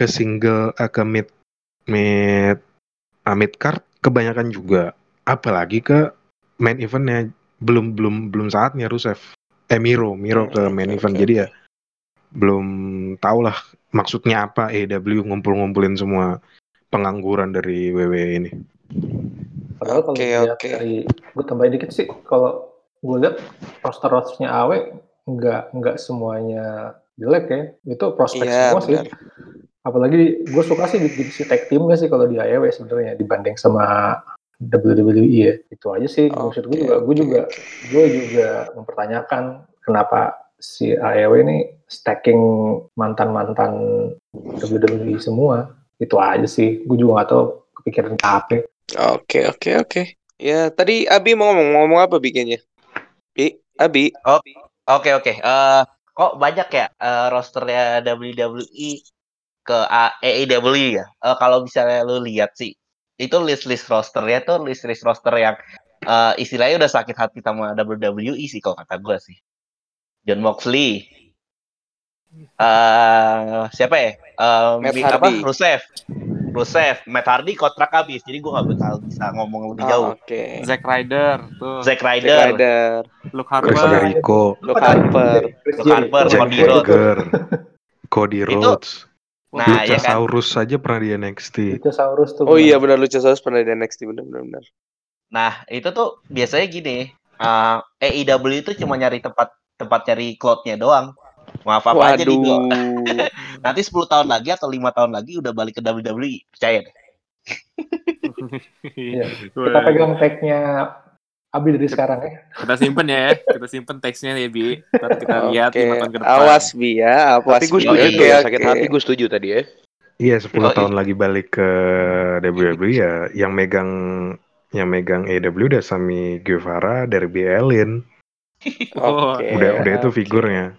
Speaker 4: ke single eh, ke mid mid ah, mid card kebanyakan juga. Apalagi ke main eventnya. Belum belum belum saatnya Rusev. Eh Miro Miro ke
Speaker 1: Hmm,
Speaker 4: main event.
Speaker 1: oke,
Speaker 4: jadi ya belum tahu lah maksudnya apa AEW ngumpul-ngumpulin semua pengangguran dari WWE ini.
Speaker 2: Padahal kalau
Speaker 1: Oke,
Speaker 2: dilihat
Speaker 1: oke.
Speaker 2: dari gue tambahin dikit sih, kalau gue lihat roster rosternya Awe nggak nggak semuanya jelek ya, itu prospek
Speaker 1: Iya,
Speaker 2: semua sih. Apalagi gue suka sih di divisi tag teamnya sih kalau di AEW sebenarnya dibanding sama WWE ya. Itu aja sih maksud gue juga gue juga gue juga mempertanyakan kenapa si AEW ini stacking mantan-mantan WWE semua. Itu aja sih. Gue juga gak tahu kepikiran apa.
Speaker 1: Oke, oke, oke. Ya, tadi Abi mau ngomong, ngomong apa bikinnya? Bi, Abi.
Speaker 3: Oke oke. Eh, kok banyak ya eh, rosternya WWE ke AEW ya? Eh, kalau misalnya lu lihat sih, itu list-list rosternya tuh list-list roster yang eh, istilahnya udah sakit hati sama WWE sih kalau kata gue sih. John Moxley. Eh siapa ya? Eh,
Speaker 1: Matt
Speaker 3: apa?
Speaker 1: Hardy.
Speaker 3: Rusev. Rusev, Matt Hardy kontrak habis, jadi gue gak bakal bisa ngomong lebih
Speaker 1: Ah,
Speaker 3: jauh.
Speaker 1: Oke.
Speaker 5: Zack Ryder tuh.
Speaker 3: Zack
Speaker 1: Zack
Speaker 3: Ryder,
Speaker 1: Ryder,
Speaker 5: Luke
Speaker 4: Chris
Speaker 5: Harper.
Speaker 4: Jericho,
Speaker 1: Luke Harper.
Speaker 2: Chris
Speaker 3: Luke Harper.
Speaker 4: Jack
Speaker 3: Cody Rhodes.
Speaker 4: Cody
Speaker 3: Itu- Nah ya kan.
Speaker 4: Luchasaurus saja pernah di NXT.
Speaker 2: Luchasaurus tuh.
Speaker 1: Oh iya benar Luchasaurus pernah di NXT benar benar benar.
Speaker 3: Nah itu tuh biasanya gini, eh AEW itu cuma nyari tempat tempat nyari cloud-nya doang. Mau apa apa aja
Speaker 1: Waduh.
Speaker 3: gua. [LAUGHS] Nanti 10 tahun lagi atau lima tahun lagi udah balik ke WWE, percaya deh.
Speaker 2: Iya. [LAUGHS] Kita pegang tag-nya Abi dari sekarang ya.
Speaker 5: Kita simpen ya, kita simpen teksnya ya Bi. Ntar kita lihat lima tahun ke depan.
Speaker 1: awas bi ya, awas.
Speaker 7: Tapi gue
Speaker 1: Bi.
Speaker 7: setuju ya,
Speaker 1: oke.
Speaker 7: sakit hati gue setuju tadi ya.
Speaker 4: Iya 10
Speaker 3: Oh,
Speaker 4: tahun lagi balik ke WWE ya yang megang yang megang AEW udah Sami Guevara dari Allin.
Speaker 5: Oh,
Speaker 1: Oke.
Speaker 4: Udah udah itu figurnya.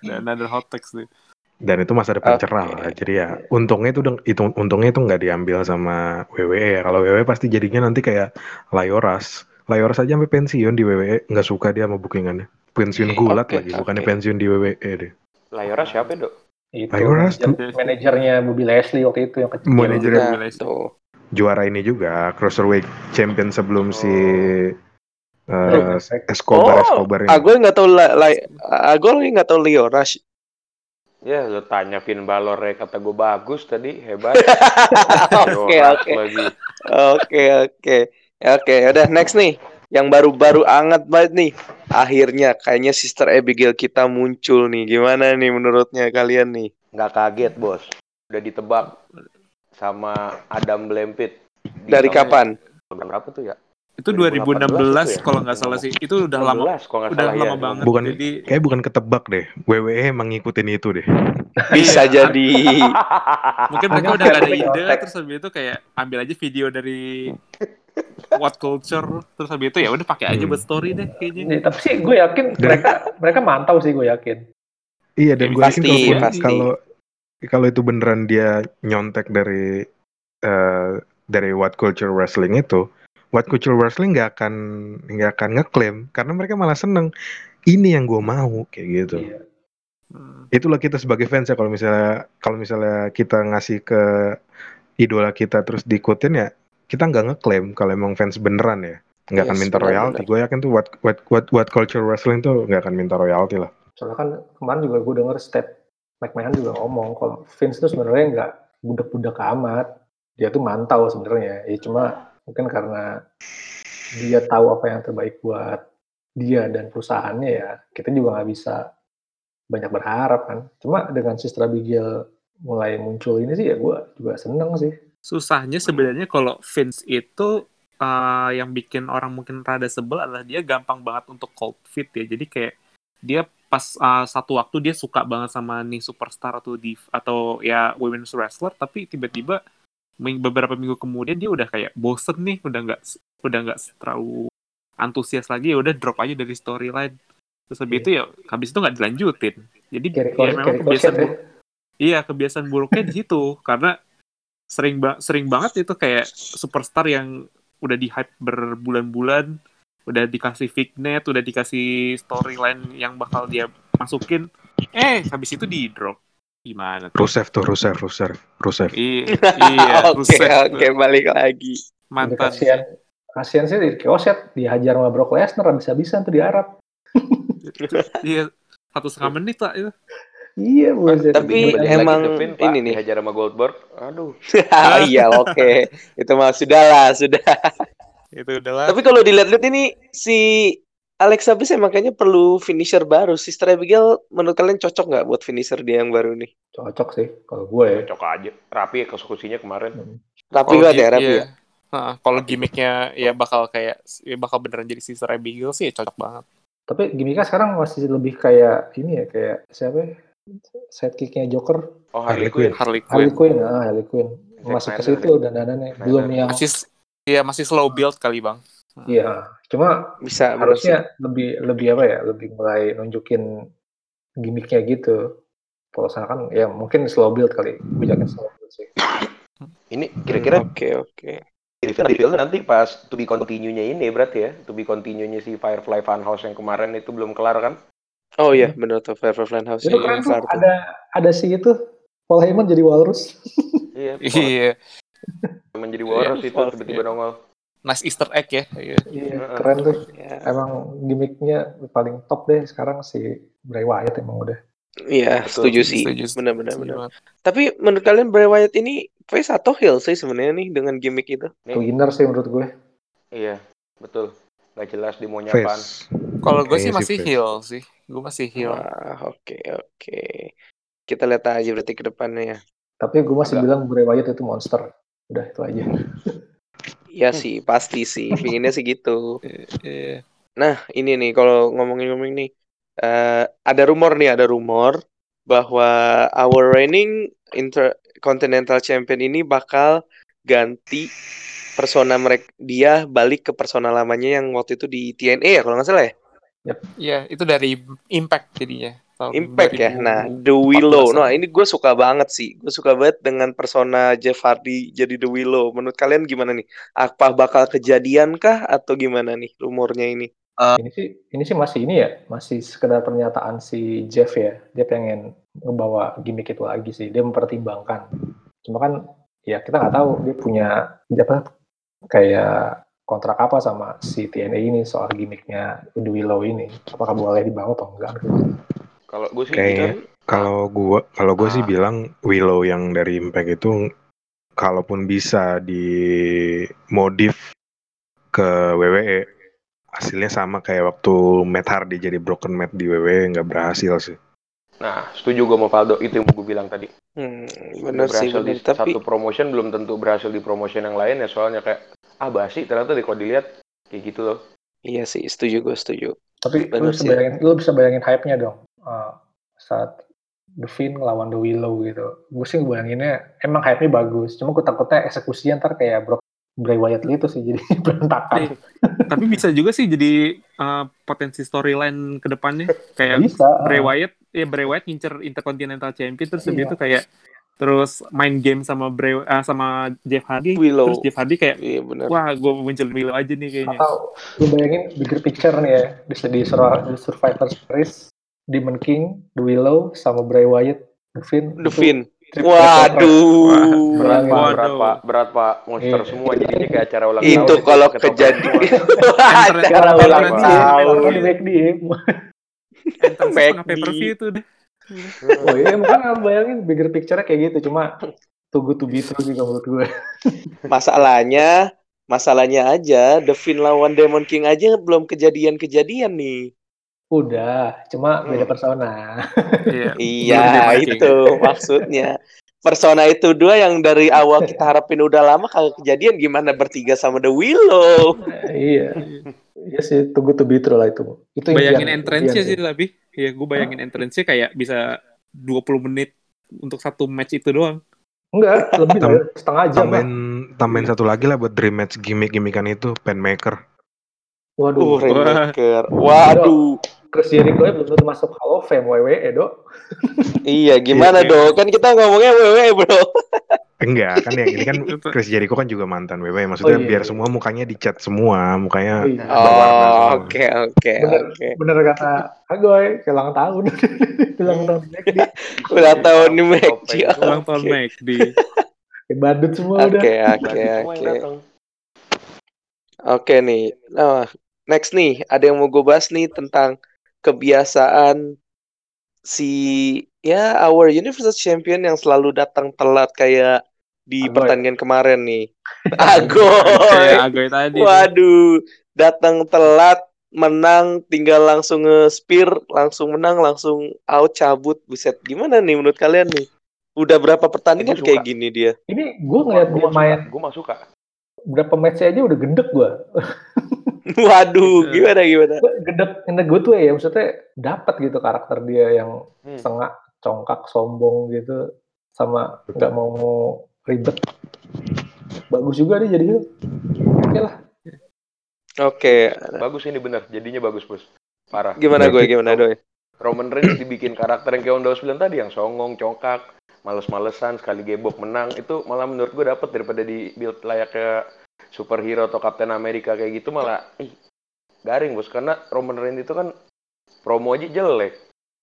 Speaker 5: dan ada hot text nih.
Speaker 4: Dan itu masa depan
Speaker 1: Oke.
Speaker 4: cerah lah. Jadi ya untungnya itu itu untungnya itu nggak diambil sama WWE ya. Kalau WWE pasti jadinya nanti kayak Layoras. Layoras aja sampai pensiun di WWE nggak suka dia sama bookingannya. Pensiun gulat
Speaker 1: Oke,
Speaker 4: lagi, bukannya
Speaker 1: oke.
Speaker 4: pensiun di WWE deh.
Speaker 7: Layora siapa dok?
Speaker 2: Itu manajer- manajernya Bobby Leslie waktu itu yang kecil.
Speaker 4: Manajer-
Speaker 1: Nah,
Speaker 5: Mulai sih.
Speaker 1: tuh.
Speaker 4: Juara ini juga cruiserweight champion sebelum si uh,
Speaker 2: Oh.
Speaker 4: Escobar
Speaker 1: Oh,
Speaker 4: Escobar ini.
Speaker 1: Ah, gue nggak tahu ah, gue lagi nggak tahu Leo Rush.
Speaker 7: Ya lo tanya Finn Balor ya kata gue bagus tadi hebat. [LAUGHS]
Speaker 1: Oke, oke. Oke oke oke udah next nih yang baru-baru anget banget nih akhirnya kayaknya Sister Abigail kita muncul nih gimana nih menurutnya kalian nih
Speaker 7: Nggak kaget bos. Udah ditebak sama Adam Blempit. Di
Speaker 1: dari kapan
Speaker 7: Tahun berapa tuh ya?
Speaker 5: Itu
Speaker 7: 2018
Speaker 5: 2016
Speaker 7: itu ya?
Speaker 5: kalau nggak salah sih. Itu udah lama
Speaker 7: 16, kalau nggak
Speaker 5: udah
Speaker 7: salah
Speaker 5: lama
Speaker 7: ya.
Speaker 5: banget.
Speaker 4: Bukan-
Speaker 5: Jadi
Speaker 4: Kayak bukan ketebak deh. WWE emang ngikutin itu deh. [LAUGHS]
Speaker 1: bisa
Speaker 5: Iya.
Speaker 1: jadi
Speaker 5: mungkin mereka udah gak ada ide terus habis itu kayak ambil aja video dari what culture terus habis itu ya udah pakai aja
Speaker 4: Hmm.
Speaker 5: buat story deh kayaknya.
Speaker 2: Iya, tapi sih gue yakin mereka mereka mantau sih gue yakin.
Speaker 4: Iya dan gue yakin
Speaker 1: Pasti,
Speaker 4: kalaupun-
Speaker 1: pasti.
Speaker 4: kalau kalau itu beneran dia nyontek dari eh, dari What Culture Wrestling itu, What Culture Wrestling nggak akan nggak akan ngeklaim karena mereka malah seneng. Ini yang gue mau kayak gitu.
Speaker 2: Iya.
Speaker 5: Hmm.
Speaker 4: Itulah kita sebagai fans ya kalau misalnya kalau misalnya kita ngasih ke idola kita terus diikutin ya kita nggak ngeklaim kalau emang fans beneran ya nggak akan
Speaker 1: Yes,
Speaker 4: minta
Speaker 1: benar,
Speaker 4: royalti. Gue yakin tuh what, what what what culture wrestling tuh nggak akan minta royalti lah.
Speaker 2: Soalnya kan kemarin juga gue denger step McMahon juga ngomong kalau Vince tuh sebenarnya nggak budak-budak amat. Dia tuh mantau sebenarnya. Ya cuma mungkin karena dia tahu apa yang terbaik buat dia dan perusahaannya ya kita juga nggak bisa banyak berharap kan. Cuma dengan Sister Abigail mulai muncul ini sih ya gue juga seneng sih.
Speaker 5: Susahnya sebenarnya kalau Vince itu uh, yang bikin orang mungkin rada sebel adalah dia gampang banget untuk cold fit ya. Jadi kayak dia pas uh, satu waktu dia suka banget sama nih superstar atau div atau ya women's wrestler tapi tiba-tiba beberapa minggu kemudian dia udah kayak bosen nih udah nggak udah nggak terlalu antusias lagi ya udah drop aja dari storyline terus habis
Speaker 2: Iya.
Speaker 5: itu ya habis itu nggak dilanjutin jadi ya memang kebiasaan
Speaker 2: ya.
Speaker 5: iya kebiasaan buruknya di situ karena sering ba- sering banget itu kayak superstar yang udah di hype berbulan-bulan udah dikasih vignet udah dikasih storyline yang bakal dia masukin. Eh habis itu di drop gimana tuh?
Speaker 4: Rusev tuh Rusev Rusev Rusev.
Speaker 5: I- [LAUGHS] iya
Speaker 1: oke
Speaker 5: Rusev
Speaker 1: oke balik lagi.
Speaker 5: Mantan.
Speaker 2: Kasihan kasihan sih di Ricochet dihajar sama Brock Lesnar habis-habisan tuh di Arab. [LAUGHS]
Speaker 5: iya satu setengah menit lah itu
Speaker 2: Iya, buset.
Speaker 1: Tapi emang
Speaker 7: Pak,
Speaker 1: ini nih.
Speaker 7: dihajar sama Goldberg. Aduh. [LAUGHS]
Speaker 1: iya [LAUGHS] oke itu mah sudah lah sudah
Speaker 5: itu udahlah
Speaker 1: tapi kalau dilihat-lihat ini si Alexa Bliss emang kayaknya perlu finisher baru Sister Abigail menurut kalian cocok nggak buat finisher dia yang baru nih
Speaker 2: cocok sih kalau gue ya.
Speaker 7: Cocok aja. Rapi eksekusinya kemarin.
Speaker 1: rapi
Speaker 5: Kalau
Speaker 1: banget ya rapi
Speaker 5: iya.
Speaker 1: ya
Speaker 5: Heeh, kalau gimmicknya ya bakal kayak ya bakal beneran jadi Sister Abigail sih ya cocok banget.
Speaker 2: Tapi gimmicknya sekarang masih lebih kayak ini ya kayak siapa? ya? Sidekicknya Joker,
Speaker 7: Oh
Speaker 4: Harley
Speaker 7: Harley Quinn.
Speaker 5: Harley
Speaker 2: Harley
Speaker 5: Quinn.
Speaker 2: Quinn, ah Harley Quinn. Masuk ke situ dan
Speaker 7: Snyder.
Speaker 2: belum yang
Speaker 5: Masih ya masih slow build kali bang.
Speaker 2: iya. Cuma
Speaker 1: bisa
Speaker 2: harusnya lebih lebih apa ya? Lebih mulai nunjukin gimmicknya gitu. Kalau sana kan ya mungkin slow build kali. Yakin slow build sih. [COUGHS]
Speaker 7: Ini kira-kira
Speaker 1: oke oke
Speaker 7: reveal reveal nanti pas to be continue-nya ini berarti ya. To be continue-nya si Firefly Funhouse yang kemarin itu belum kelar kan?
Speaker 1: Oh iya bener tuh Firefly Funhouse
Speaker 2: Itu
Speaker 1: Iya,
Speaker 2: keren tuh ada ada si itu Paul Heyman jadi walrus. [LAUGHS]
Speaker 7: Iya.
Speaker 5: Iya.
Speaker 7: menjadi Walrus itu
Speaker 5: Walrus,
Speaker 7: tiba-tiba
Speaker 5: iya.
Speaker 7: nongol.
Speaker 5: Nice Easter egg ya. Iya.
Speaker 2: Iya, keren tuh. Emang gimmicknya paling top deh sekarang si Bray Wyatt emang udah.
Speaker 1: Iya, setuju sih.
Speaker 5: Setuju,
Speaker 1: Benar-benar benar. Tapi menurut kalian Bray Wyatt ini face atau heel sih sebenarnya nih dengan gimmick itu?
Speaker 7: Nih.
Speaker 2: Winner sih menurut gue.
Speaker 7: Iya, betul. Gak jelas di mau nyapaan.
Speaker 4: Face.
Speaker 5: Kalau gue sih masih
Speaker 4: face.
Speaker 5: heel sih. Gue masih.
Speaker 1: Wah, oke oke. Kita lihat aja berarti ke depannya ya.
Speaker 2: Tapi gue masih
Speaker 7: Enggak.
Speaker 2: bilang Bray Wyatt itu monster. Udah itu aja.
Speaker 1: Iya sih, pasti sih. Pinginnya sih gitu. [LAUGHS]
Speaker 5: Iya.
Speaker 1: Nah, ini nih kalau ngomongin-ngomongin nih, eh, ada rumor nih, ada rumor bahwa our reigning intercontinental champion ini bakal ganti persona mereka dia balik ke persona lamanya yang waktu itu di TNA ya kalau nggak salah ya.
Speaker 5: Iya, itu dari Impact jadinya. Tahun
Speaker 1: Impact ya.
Speaker 5: 2014
Speaker 1: Nah, The Willow. Nah, ini gue suka banget sih. Gue suka banget dengan persona Jeff Hardy jadi The Willow. Menurut kalian gimana nih? Apa bakal kejadian kah atau gimana nih rumornya ini?
Speaker 2: Ini sih ini sih masih ini ya, masih sekedar pernyataan si Jeff ya. Dia pengen ngebawa gimmick itu lagi sih. Dia mempertimbangkan. Cuma kan ya kita nggak tahu dia punya dia apa kayak kontrak apa sama si TNA ini soal gimmicknya The Willow ini. Apakah boleh dibawa atau enggak? gitu.
Speaker 7: Kalau gue sih kan
Speaker 4: kalau gua kalau gua sih
Speaker 7: Ah.
Speaker 4: bilang Willow yang dari Impact itu kalaupun bisa dimodif ke WWE hasilnya sama kayak waktu Matt Hardy jadi broken Matt di WWE nggak berhasil sih.
Speaker 7: Nah, setuju gue sama Faldo itu yang gue bilang tadi.
Speaker 1: Hmm, bener sih,
Speaker 7: berhasil
Speaker 1: bener.
Speaker 7: di
Speaker 1: Tapi
Speaker 7: satu promotion belum tentu berhasil di promotion yang lain ya soalnya kayak ah basi ternyata deh kalau dilihat kayak gitu loh.
Speaker 1: iya sih, setuju gue setuju.
Speaker 2: Tapi lu bisa
Speaker 1: sih.
Speaker 2: bayangin, lu bisa bayangin hype-nya dong. uh, saat The Finn ngelawan The Willow gitu. Gue sih bayanginnya emang hype-nya bagus. Cuma gue takutnya eksekusinya ntar kayak Brock Bray Wyatt gitu sih jadi [LAUGHS] berantakan.
Speaker 5: Tapi bisa juga sih jadi uh, potensi storyline ke depannya kayak
Speaker 2: Bisa.
Speaker 5: Bray Wyatt ya Bray Wyatt ngincer Intercontinental Champion terus
Speaker 2: Iya.
Speaker 5: itu kayak terus main game sama Bray ah, sama Jeff Hardy
Speaker 1: Willow.
Speaker 5: terus Jeff Hardy kayak
Speaker 1: Iya bener.
Speaker 5: wah gue muncul Willow aja nih kayaknya
Speaker 2: Atau lu bayangin bigger picture nih ya di, di, Sur- di Survivor Series Demon King, The Willow sama Bray Wyatt, The Finn.
Speaker 1: The
Speaker 2: itu
Speaker 1: Finn. Waduh.
Speaker 7: Berat pak, berat pak, berat pak. Monster
Speaker 2: Iya.
Speaker 7: semua jadinya kayak acara ulang
Speaker 1: Itu
Speaker 7: tahun.
Speaker 1: kalau
Speaker 7: ketoprak
Speaker 1: kejadian. Acara ulang tahun.
Speaker 2: Kalau di McD
Speaker 1: Back
Speaker 5: tengah pay per view itu deh
Speaker 2: Oh iya, lu bayangin bigger picture kayak gitu. Cuma tunggu to be true juga menurut gue.
Speaker 1: Masalahnya, masalahnya aja The Finn lawan Demon King aja belum kejadian-kejadian nih.
Speaker 2: Udah, cuma beda
Speaker 7: Hmm.
Speaker 2: persona.
Speaker 5: iya [LAUGHS]
Speaker 1: Iya,
Speaker 5: Belum
Speaker 1: itu maksudnya. Persona itu dua yang dari awal kita [LAUGHS] harapin udah lama kalau kejadian gimana bertiga sama The Willow.
Speaker 2: iya. Iya sih, tunggu to be true lah itu. Itu
Speaker 5: bayangin
Speaker 2: impian-
Speaker 5: entrance-nya
Speaker 2: impian
Speaker 5: sih tapi ya gue bayangin entrance-nya kayak bisa 20 menit untuk satu match itu doang
Speaker 2: Enggak, lebih
Speaker 4: Tam-
Speaker 2: dari setengah jam lah.
Speaker 4: Tambahin tambahin satu lagi lah buat dream match gimmick gimmickan itu Penmaker.
Speaker 1: Uh,
Speaker 2: Waduh,
Speaker 1: Rainmaker. Waduh.
Speaker 2: Chris Jericho ya belum tentu masuk Hall of Fame WWE, Dok.
Speaker 1: Iya, gimana
Speaker 5: Iya.
Speaker 1: dong? Kan kita ngomongnya WWE, Bro.
Speaker 4: Enggak, kan yang ini kan. Chris Jericho kan juga mantan WWE. Maksudnya
Speaker 2: Oh, iya,
Speaker 4: biar
Speaker 2: iya.
Speaker 4: semua mukanya dicat semua, mukanya
Speaker 2: Iya.
Speaker 4: berwarna
Speaker 1: Oh, oke, oke,
Speaker 2: Bener.
Speaker 1: oke.
Speaker 2: Bener kata Agoy, kelang tahun. kelang tahun McD.
Speaker 1: Udah tahun Mac.
Speaker 7: semua.
Speaker 5: ulang tahun
Speaker 1: Oke.
Speaker 5: McD
Speaker 2: Kayak badut semua
Speaker 1: Oke,
Speaker 2: udah.
Speaker 1: oke, oke.
Speaker 7: datang.
Speaker 1: Oke nih. Nah, next nih, ada yang mau gue bahas nih tentang kebiasaan si ya our Universal Champion yang selalu datang telat kayak di
Speaker 2: Agoy.
Speaker 1: pertandingan kemarin nih. [LAUGHS]
Speaker 5: kayak
Speaker 1: Agoy.
Speaker 5: Agoy tadi
Speaker 1: Waduh, datang telat, menang, tinggal langsung nge-spear, langsung menang, langsung out cabut. Buset, gimana nih menurut kalian nih? Udah berapa pertandingan
Speaker 7: gua
Speaker 1: kayak gini dia?
Speaker 2: Ini gue ngeliat dia main
Speaker 7: Gue mah suka.
Speaker 2: berapa match aja udah gendek gue. [LAUGHS]
Speaker 1: Waduh, gimana gimana?
Speaker 2: Gendek, gendek gue tuh ya, maksudnya dapat gitu karakter dia yang
Speaker 7: Hmm.
Speaker 2: setengah congkak, sombong gitu, sama nggak mau ribet. Bagus juga dia jadi Oke lah.
Speaker 1: Oke,
Speaker 7: Bagus ini bener. Jadinya bagus bos. Parah.
Speaker 1: gimana gue? Gimana doi?
Speaker 7: Roman Reigns dibikin karakter yang kayak Daus bilang tadi yang songong, congkak, males-malesan, sekali gebok menang itu malah menurut gue dapet daripada di build layaknya superhero atau Captain America kayak gitu malah ih, garing bos karena Roman Reigns itu kan promo aja jelek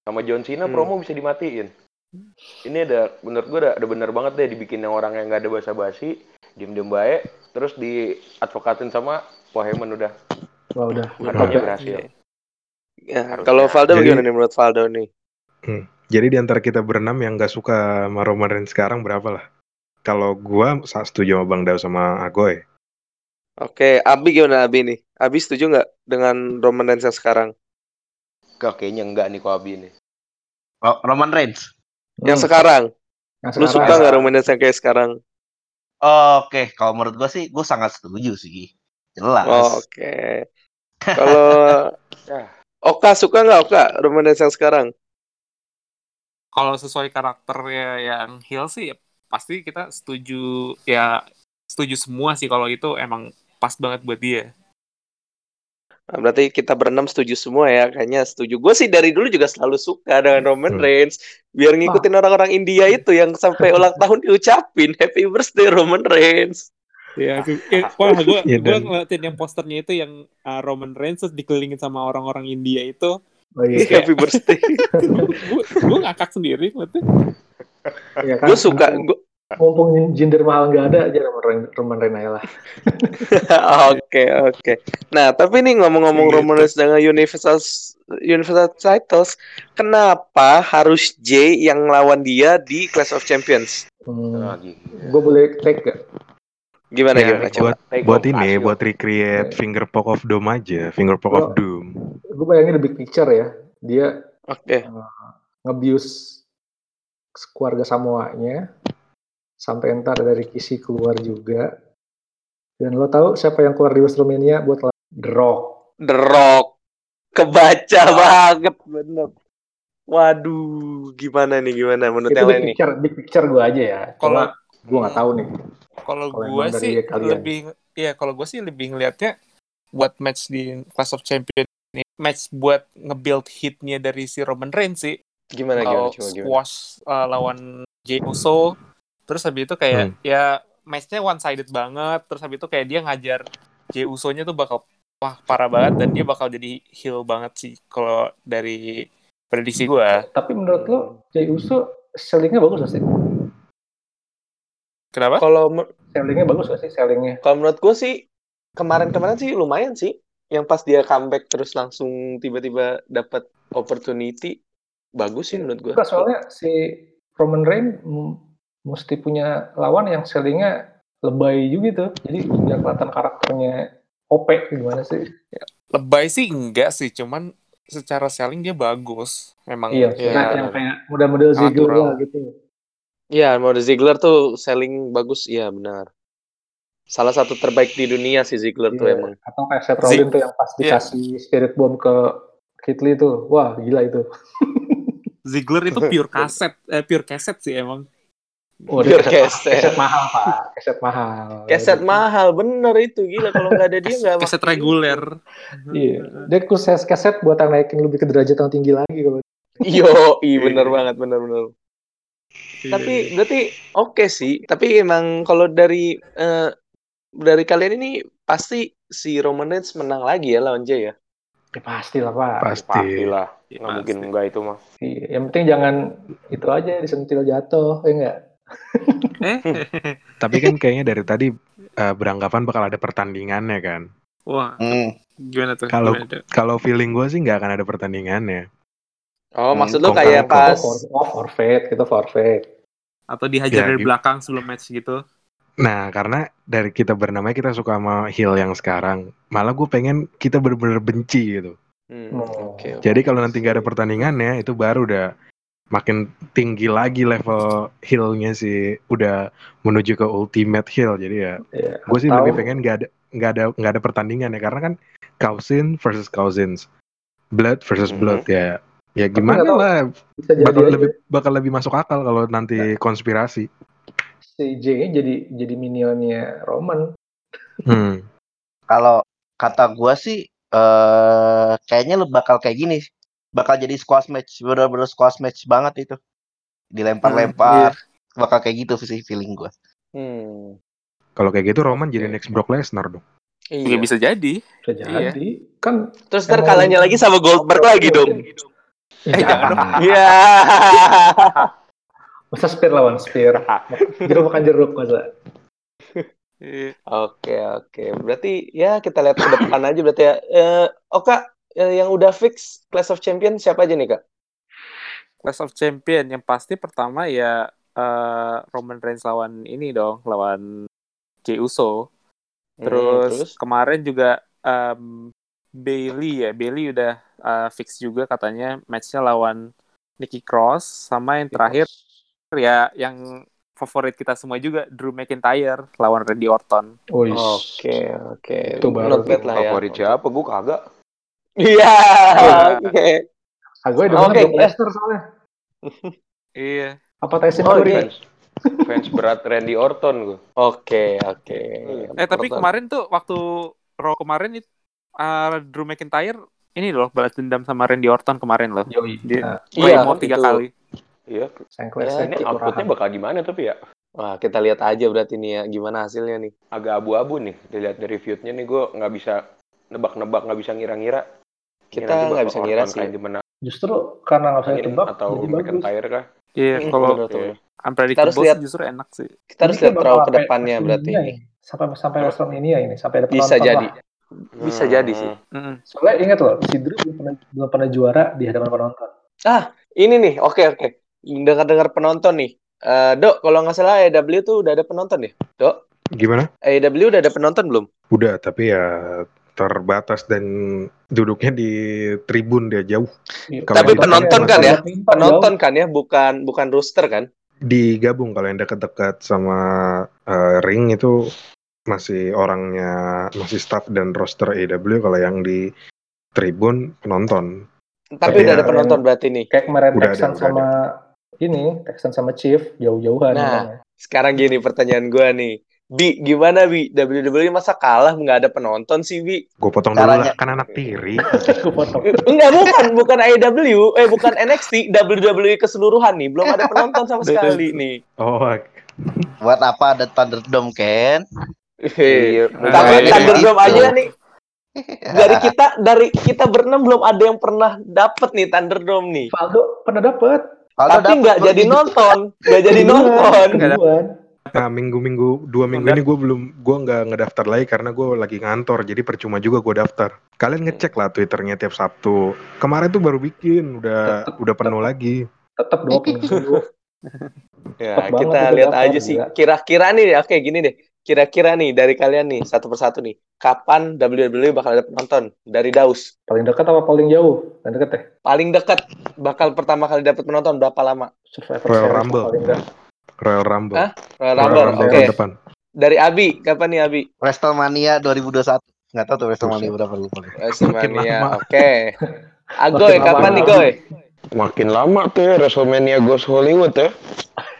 Speaker 7: sama John Cena
Speaker 1: Hmm.
Speaker 7: promo bisa dimatiin ini ada menurut gue ada, ada bener banget deh dibikin yang orang yang nggak ada basa-basi diem-diem baik, terus diadvokatin sama Pohemon udah.
Speaker 2: Wah udah.
Speaker 7: Katanya
Speaker 2: ya.
Speaker 7: berhasil.
Speaker 1: Ya,
Speaker 7: Harusnya.
Speaker 1: kalau Valdo
Speaker 4: Jadi-
Speaker 1: bagaimana nih menurut Valdo nih?
Speaker 4: Jadi di antara kita berenam yang gak suka sama Roman Reigns sekarang berapa lah? Kalau gua sa- setuju sama Bang Dao sama Agoy.
Speaker 1: Oke, Abi gimana Abi nih? Abi setuju nggak dengan Roman Reigns yang sekarang?
Speaker 7: Kok kayaknya enggak nih Koabi ini.
Speaker 3: Ro- Roman Reigns.
Speaker 1: Yang
Speaker 2: Hmm,
Speaker 1: sekarang?
Speaker 2: yang
Speaker 1: Lu suka nggak Roman Reigns yang kayak sekarang?
Speaker 3: Oke, kalau menurut gue sih, gue sangat setuju sih. Jelas.
Speaker 1: Oh, Oke. Kalau
Speaker 7: Ya. [LAUGHS]
Speaker 1: Oka suka nggak Oka Roman Reigns yang sekarang?
Speaker 5: Kalau sesuai karakternya yang heel sih ya pasti kita setuju ya setuju semua sih kalau itu emang pas banget buat dia.
Speaker 1: Nah, berarti kita berenam setuju semua ya, kayaknya setuju. Gue sih dari dulu juga selalu suka dengan Roman
Speaker 4: Hmm.
Speaker 1: Reigns, biar ngikutin orang-orang India itu yang sampai [LAUGHS] ulang tahun diucapin Happy Birthday Roman Reigns.
Speaker 5: Ya, wah [LAUGHS] gue
Speaker 4: Iya,
Speaker 5: gue
Speaker 4: dan-
Speaker 5: ngeliatin yang posternya itu yang uh, Roman Reigns terus dikelilingin sama orang-orang India itu,
Speaker 2: Oh, iya.
Speaker 5: Kayak-
Speaker 1: Happy Birthday. [LAUGHS]
Speaker 5: gue gue ngakak sendiri ngeliatnya.
Speaker 2: Iya kan?
Speaker 1: gue suka. Gua...
Speaker 2: Mumpung jinder mahal nggak ada aja Roman Roman lah. [LAUGHS]
Speaker 1: Oke oke. Nah tapi nih ngomong-ngomong
Speaker 5: Gitu.
Speaker 1: Roman Reigns dengan Universal Universal Titles, kenapa harus Jay yang lawan dia di Clash of Champions?
Speaker 2: Hmm. Gue boleh take gak?
Speaker 1: Gimana
Speaker 4: Ya,
Speaker 1: gimana coba?
Speaker 4: buat
Speaker 7: Take
Speaker 4: buat ini, buat recreate Finger Poke of Doom aja, Finger Poke of Doom.
Speaker 2: Gue bayangin the big picture ya. Dia
Speaker 1: Oke.
Speaker 2: ngebius keluarga Samoanya sampai entar dari Kisi keluar juga. Dan lo tahu siapa yang keluar di WrestleMania buat The Rock?
Speaker 1: The Rock. Kebaca banget bener. Waduh, gimana nih gimana menurut
Speaker 2: Itu
Speaker 1: yang
Speaker 2: big
Speaker 1: lain nih?
Speaker 2: big picture gue aja ya.
Speaker 5: Kalau
Speaker 2: Cuma gue nggak tahu nih.
Speaker 5: kalau gue
Speaker 2: emang dari
Speaker 5: sih
Speaker 2: kalian.
Speaker 5: lebih ya kalau gue sih lebih ngelihatnya buat match di Clash of Champions ini match buat nge-build hitnya dari si Roman Reigns sih
Speaker 1: Gimana gimana coba gimana?
Speaker 5: squash uh, lawan Jey Uso terus habis itu kayak ya matchnya one sided banget terus habis itu kayak dia ngajar Jey Uso-nya tuh bakal wah parah banget dan dia bakal jadi heel banget sih kalau dari prediksi gue
Speaker 2: Tapi menurut lo, Jey Uso sellingnya bagus gak sih?
Speaker 5: kenapa
Speaker 1: Kalau
Speaker 2: Sellingnya bagus gak sih sellingnya?
Speaker 1: kalau menurut gue sih kemarin-kemarin sih lumayan sih. Yang pas dia comeback terus langsung tiba-tiba dapat opportunity bagus sih menurut gue.
Speaker 2: Soalnya si Roman Reigns mesti punya lawan yang sellingnya lebay juga tuh. Jadi biar kelihatan karakternya OP gimana sih?
Speaker 5: lebay sih enggak sih cuman secara selling dia bagus memang
Speaker 2: Iya,
Speaker 1: iya,
Speaker 2: nah, yang kayak model-model Ziggler lah gitu.
Speaker 1: Iya, mode Ziggler tuh selling bagus, iya benar. Salah satu terbaik di dunia sih Ziggler tuh
Speaker 2: Iya.
Speaker 1: emang.
Speaker 2: Atau kayak Seth Rollins tuh yang pas
Speaker 5: Iya.
Speaker 2: dikasih Spirit Bomb ke Kit Lee tuh. Wah, gila itu.
Speaker 5: Ziggler itu [LAUGHS] pure kaset eh pure kaset sih emang
Speaker 2: Oh, dia-
Speaker 1: keset.
Speaker 2: keset mahal, Pak. Keset mahal.
Speaker 1: Keset mahal, bener itu gila kalau nggak ada dia nggak.
Speaker 5: kaset
Speaker 1: makin-
Speaker 5: reguler [LAUGHS]
Speaker 2: Iya. Dia khusus keset buat yang naikin lebih ke derajat yang tinggi lagi kalau
Speaker 1: Yo, i bener banget, bener bener.
Speaker 5: Iya,
Speaker 1: Tapi berarti oke sih. Tapi emang kalau dari eh, dari kalian ini pasti si Roman Reigns menang lagi ya lawan Jay ya.
Speaker 2: ya, pasti lah, Pak.
Speaker 4: Pasti.
Speaker 7: Pastilah.
Speaker 5: Iya,
Speaker 7: Nggak mungkin enggak itu mah.
Speaker 2: Iya. Yang penting jangan itu aja disentil jatuh, ya enggak?
Speaker 5: Eh [LAUGHS]
Speaker 4: Tapi kan kayaknya dari tadi eh, beranggapan bakal ada pertandingannya kan.
Speaker 5: wah
Speaker 3: Hmm.
Speaker 5: gimana tuh
Speaker 4: Kalau-? Kalau feeling gue sih nggak akan ada pertandingannya.
Speaker 1: Oh,
Speaker 3: Hmm,
Speaker 1: maksud lu
Speaker 4: kok
Speaker 1: kayak pas
Speaker 2: Oh, for, oh, forfeit, kita forfeit.
Speaker 5: atau dihajar
Speaker 4: Ya,
Speaker 5: dari
Speaker 4: gim-
Speaker 5: belakang sebelum match gitu
Speaker 4: Nah, karena dari kita bernama kita suka sama heel yang sekarang. Malah gue pengen kita bener-bener benci gitu.
Speaker 1: Hmm,
Speaker 2: Oh.
Speaker 4: Jadi kalau nanti nggak ada pertandingannya, itu baru udah makin tinggi lagi level heelnya sih. Udah menuju ke ultimate heel. Jadi ya,
Speaker 2: Ya,
Speaker 4: gue sih lebih pengen nggak ada nggak ada nggak ada pertandingan ya. Karena kan cousin versus cousins, blood versus
Speaker 7: Mhm.
Speaker 4: blood ya. Ya gimana
Speaker 2: tahu.
Speaker 4: lah,
Speaker 2: bisa jadi
Speaker 4: bakal
Speaker 2: aja
Speaker 4: lebih bakal lebih masuk akal kalau nanti konspirasi.
Speaker 2: si J jadi jadi minionnya Roman.
Speaker 4: Hmm.
Speaker 3: Kalau kata gua sih eh kayaknya lu bakal kayak gini. Bakal jadi squash match, bener-bener squash match banget itu. Dilempar-lempar. Bakal kayak gitu sih feeling gua.
Speaker 1: Hmm.
Speaker 4: Kalau kayak gitu Roman jadi next Brock Lesnar dong.
Speaker 5: ya
Speaker 1: Iya.
Speaker 5: bisa jadi
Speaker 2: Bisa jadi. Kan
Speaker 1: Terus ntar
Speaker 2: Emang-
Speaker 1: kalahnya lagi sama Goldberg lagi dong.
Speaker 2: eh,
Speaker 5: jangan dong.
Speaker 1: Iya. [LAUGHS]
Speaker 2: Masa spear lawan spear. jeruk makan jeruk masa.
Speaker 5: Iya.
Speaker 1: Oke, oke. Berarti ya kita lihat ke depan aja berarti ya. Eh, Oka, eh, yang udah fix Class of Champion siapa aja nih, Kak?
Speaker 5: Clash of Champion yang pasti pertama ya eh, Roman Reigns lawan ini dong, lawan Jey Uso.
Speaker 1: Hmm,
Speaker 5: Terus, kemarin juga em, Bailey ya, Bailey udah eh, fix juga katanya matchnya lawan Nikki Cross sama yang terakhir ya yang favorit kita semua juga Drew McIntyre lawan Randy Orton.
Speaker 1: Oke, oke.
Speaker 2: Itu baru
Speaker 1: Not bad lah ya.
Speaker 7: Favorit siapa? Gue kagak.
Speaker 1: Iya,
Speaker 5: Iya.
Speaker 1: oke.
Speaker 2: Ah, gue udah
Speaker 1: Oke,
Speaker 2: okay. Lesnar soalnya. [LAUGHS]
Speaker 5: Iya.
Speaker 2: Apa Tyson
Speaker 1: Oh,
Speaker 2: Fury?
Speaker 1: iya.
Speaker 7: Fans, fans berat Randy Orton gue.
Speaker 1: Oke, oke.
Speaker 5: Eh tapi
Speaker 1: Orton.
Speaker 5: kemarin tuh waktu Raw kemarin itu uh, Drew McIntyre ini loh balas dendam sama Randy Orton kemarin loh.
Speaker 2: Yoi.
Speaker 5: Dia-
Speaker 2: Nah,
Speaker 1: Iya,
Speaker 5: mau tiga kali.
Speaker 7: Iya.
Speaker 1: Ya,
Speaker 7: Ini outputnya bakal gimana tapi ya?
Speaker 1: Wah, kita lihat aja berarti nih ya gimana hasilnya nih.
Speaker 7: Agak abu-abu nih. Dilihat dari feud-nya nih gue nggak bisa nebak-nebak, nggak bisa ngira-ngira.
Speaker 1: Kita nggak bisa ngira sih.
Speaker 7: gimana
Speaker 2: Justru karena nggak bisa tebak,
Speaker 7: atau. McIntyre kah?
Speaker 5: Iya,
Speaker 1: Hmm,
Speaker 5: kalau
Speaker 1: betul, betul.
Speaker 7: Oke.
Speaker 1: Kita harus lihat.
Speaker 5: justru enak sih.
Speaker 1: Kita harus
Speaker 2: Ini
Speaker 1: lihat
Speaker 2: bakal
Speaker 1: ke
Speaker 2: sampai
Speaker 1: depannya berarti.
Speaker 2: Ini. Sampai sampai WrestleMania ini, sampai ada
Speaker 1: Bisa jadi.
Speaker 2: lah.
Speaker 1: Bisa
Speaker 7: Hmm.
Speaker 1: jadi sih.
Speaker 5: Mm-mm.
Speaker 2: Soalnya ingat loh, si Drew belum pernah, belum pernah juara di hadapan penonton.
Speaker 1: Ini nih, oke oke. Dengar-dengar penonton nih. Eh, Dok, kalau nggak salah AEW tuh udah ada penonton ya? Dok,
Speaker 4: Gimana?
Speaker 1: AEW udah ada penonton belum?
Speaker 4: Udah, tapi ya terbatas dan duduknya di tribun dia jauh.
Speaker 2: Iya,
Speaker 1: Tapi penonton kan ya?
Speaker 2: Penonton
Speaker 1: kan ya, bukan bukan rooster kan?
Speaker 4: Digabung kalau yang dekat-dekat sama eh, ring itu masih orangnya masih staff dan roster AEW kalau yang di tribun penonton.
Speaker 1: Tapi,
Speaker 4: Tapi
Speaker 1: udah
Speaker 4: ya-
Speaker 1: ada penonton berarti nih.
Speaker 2: Kayak kemarin
Speaker 4: Udah ada,
Speaker 2: Texan
Speaker 4: udah
Speaker 2: sama ini, Texan sama Chief jauh-jauhan.
Speaker 1: Nah.
Speaker 2: makanya.
Speaker 1: Sekarang gini pertanyaan gua nih. Bi, gimana Bi? WWE masa kalah nggak ada penonton sih Bi?
Speaker 4: Gue potong dulu
Speaker 3: Caranya-
Speaker 4: lah, kan anak tiri. [LAUGHS]
Speaker 2: Aku potong.
Speaker 1: Enggak, bukan, bukan AEW, eh bukan NXT, WWE keseluruhan nih, belum ada penonton sama [LAUGHS] sekali nih.
Speaker 4: Oh,
Speaker 3: Buat apa ada Thunderdome, Ken?
Speaker 7: Iya.
Speaker 1: Tapi
Speaker 3: Nah,
Speaker 1: Thunderdome
Speaker 3: itu.
Speaker 1: aja nih. Dari kita dari kita berenam belum ada yang pernah dapet nih Thunderdome nih.
Speaker 2: Valdo pernah dapet.
Speaker 3: Aldo
Speaker 1: Tapi nggak jadi
Speaker 3: gitu.
Speaker 1: nonton, nggak jadi nonton.
Speaker 2: Duluan.
Speaker 4: Nah minggu-minggu dua minggu ini gue belum gue nggak ngedaftar lagi karena gue lagi ngantor jadi percuma juga gue daftar. Kalian ngecek lah twitternya tiap Sabtu. Kemarin tuh baru bikin udah udah penuh lagi.
Speaker 2: Tetep dong dulu. [LAUGHS]
Speaker 1: Ya,
Speaker 2: banget
Speaker 1: kita lihat
Speaker 2: daftar,
Speaker 1: aja sih. Kira-kira nih, oke gini deh. Kira-kira nih dari kalian nih satu persatu nih, kapan WWE bakal ada penonton dari Daus?
Speaker 2: Paling dekat apa paling jauh? Paling dekat ya?
Speaker 1: Paling dekat bakal pertama kali dapat penonton berapa lama?
Speaker 2: Survivor
Speaker 4: Royal Rumble.
Speaker 2: paling dekat.
Speaker 4: Royal Rumble.
Speaker 1: Hah? Royal
Speaker 4: Royal
Speaker 1: Rumble.
Speaker 4: Rumble
Speaker 1: Oke.
Speaker 4: depan.
Speaker 1: Dari Abi, kapan nih Abi?
Speaker 3: WrestleMania 2021. Nggak tahu tuh WrestleMania berapa lupa.
Speaker 1: WrestleMania. Oke. Agoy,
Speaker 2: Makin
Speaker 1: kapan
Speaker 2: lama,
Speaker 1: nih. Goy?
Speaker 7: Makin lama tuh ya WrestleMania Ghost Hollywood ya.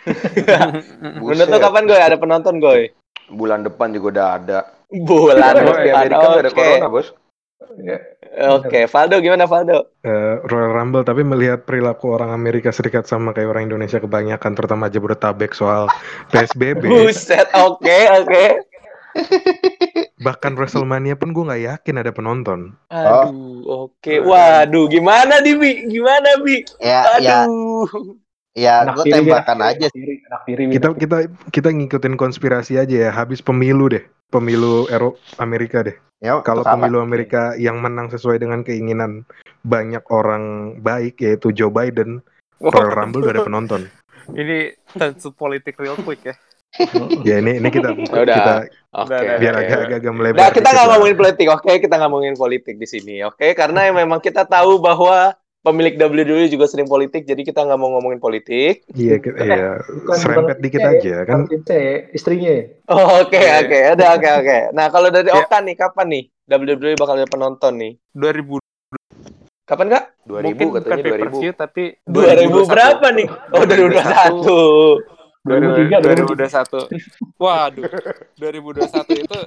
Speaker 7: [LAUGHS]
Speaker 1: Menurut lo kapan Goy? Ada penonton Goy?
Speaker 7: Bulan depan juga udah ada.
Speaker 1: Bulan
Speaker 7: Di
Speaker 1: depan.
Speaker 7: Amerika nggak ada
Speaker 1: Oke.
Speaker 7: corona, Bos.
Speaker 2: Ya,
Speaker 1: Oke, Valdo gimana Valdo?
Speaker 4: Eh, Royal Rumble tapi melihat perilaku orang Amerika Serikat sama kayak orang Indonesia kebanyakan terutama Jabodetabek soal PSBB
Speaker 1: Buset, oke, oke. [LAUGHS]
Speaker 4: bahkan WrestleMania pun gue nggak yakin ada penonton
Speaker 1: Aduh, oke. Waduh, gimana di Bi? Gimana Bi?
Speaker 3: Ya, ya,
Speaker 1: Aduh.
Speaker 3: ya,
Speaker 2: anak
Speaker 3: gue tembakan
Speaker 2: anak
Speaker 3: aja.
Speaker 2: Anak tiri.
Speaker 4: kita kita kita ngikutin konspirasi aja ya habis pemilu deh pemilu Eropa Amerika deh
Speaker 3: Ya,
Speaker 4: kalau pemilu Amerika yang menang sesuai dengan keinginan banyak orang baik yaitu Joe Biden Royal Rumble udah ada penonton [LAUGHS]
Speaker 5: Ini tentu politik real quick ya.
Speaker 4: ya ini ini kita [LAUGHS]
Speaker 1: udah.
Speaker 4: kita
Speaker 1: Oke.
Speaker 5: Udah,
Speaker 4: biar agak-agak melebar
Speaker 1: Nah, kita nggak ngomongin politik, oke? Kita nggak ngomongin politik di sini, oke? Karena [LAUGHS] memang kita tahu bahwa pemilik WWE juga sering politik, jadi kita nggak mau ngomongin politik.
Speaker 4: iya kita, iya
Speaker 2: Bukan-
Speaker 4: serempet dikit aja kan
Speaker 2: C, istrinya.
Speaker 1: Oke,
Speaker 5: Oke.
Speaker 1: oke, udah oke, oke. Nah, kalau dari
Speaker 5: Ya.
Speaker 1: Oka nih, kapan nih WWE bakal ada penonton nih?
Speaker 5: 2000
Speaker 1: Kapan kak?
Speaker 7: 2000
Speaker 5: mungkin
Speaker 7: katanya
Speaker 5: pay per
Speaker 7: 2000.
Speaker 5: view tapi
Speaker 1: 2000 berapa nih? Oh, 2021.
Speaker 5: 2003 2021. Waduh. 2021 itu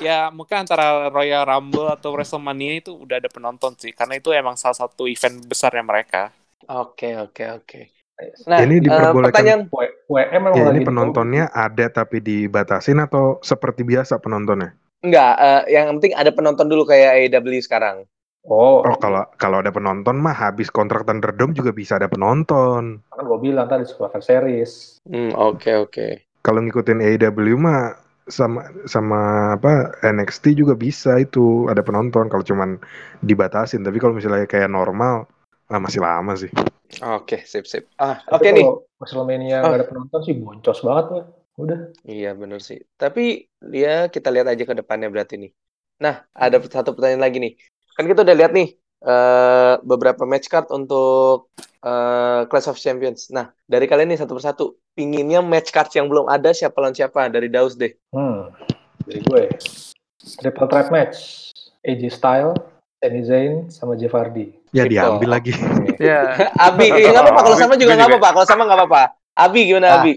Speaker 5: ya mungkin antara Royal Rumble atau WrestleMania itu udah ada penonton sih karena itu emang salah satu event besarnya mereka.
Speaker 1: Oke, oke, oke. Nah,
Speaker 4: Ini
Speaker 1: eh,
Speaker 4: diperbolehkan-
Speaker 1: pertanyaan
Speaker 2: WM emang
Speaker 4: ya
Speaker 2: lagi
Speaker 4: ini penontonnya ada tapi dibatasin atau seperti biasa penontonnya
Speaker 1: enggak, eh, yang penting ada penonton dulu kayak AEW sekarang.
Speaker 2: Oh,
Speaker 4: oh kalau kalau ada penonton mah habis kontrak Thunderdome juga bisa ada penonton
Speaker 2: kan gue bilang tadi Survivor Series.
Speaker 1: Hmm, oke, oke.
Speaker 4: kalau ngikutin AEW mah sama sama apa NXT juga bisa itu ada penonton kalau cuman dibatasin tapi kalau misalnya kayak normal ah, masih lama sih
Speaker 1: Oke, sip sip. Ah, oke nih.
Speaker 2: kalau WrestleMania
Speaker 1: Oh.
Speaker 2: nggak ada penonton sih boncos banget lah. Udah.
Speaker 1: Iya bener sih. Tapi ya kita lihat aja ke depannya berarti nih. Nah, ada satu pertanyaan lagi nih. Kan kita udah lihat nih eh beberapa match card untuk eh Clash of Champions. Nah, dari kalian nih satu persatu, pinginnya match card yang belum ada siapa lawan siapa dari Daus deh.
Speaker 2: Hmm. Dari gue. Triple threat match. AJ Styles, Sami Zayn, sama Jeff Hardy.
Speaker 4: ya
Speaker 1: Gitu.
Speaker 4: diambil lagi [LAUGHS]
Speaker 5: Ya. [LAUGHS]
Speaker 1: Abi, eh, nggak apa-apa kalau sama juga nggak apa-apa. Kalau sama nggak apa-apa. Abi gimana
Speaker 3: Ah.
Speaker 1: Abi?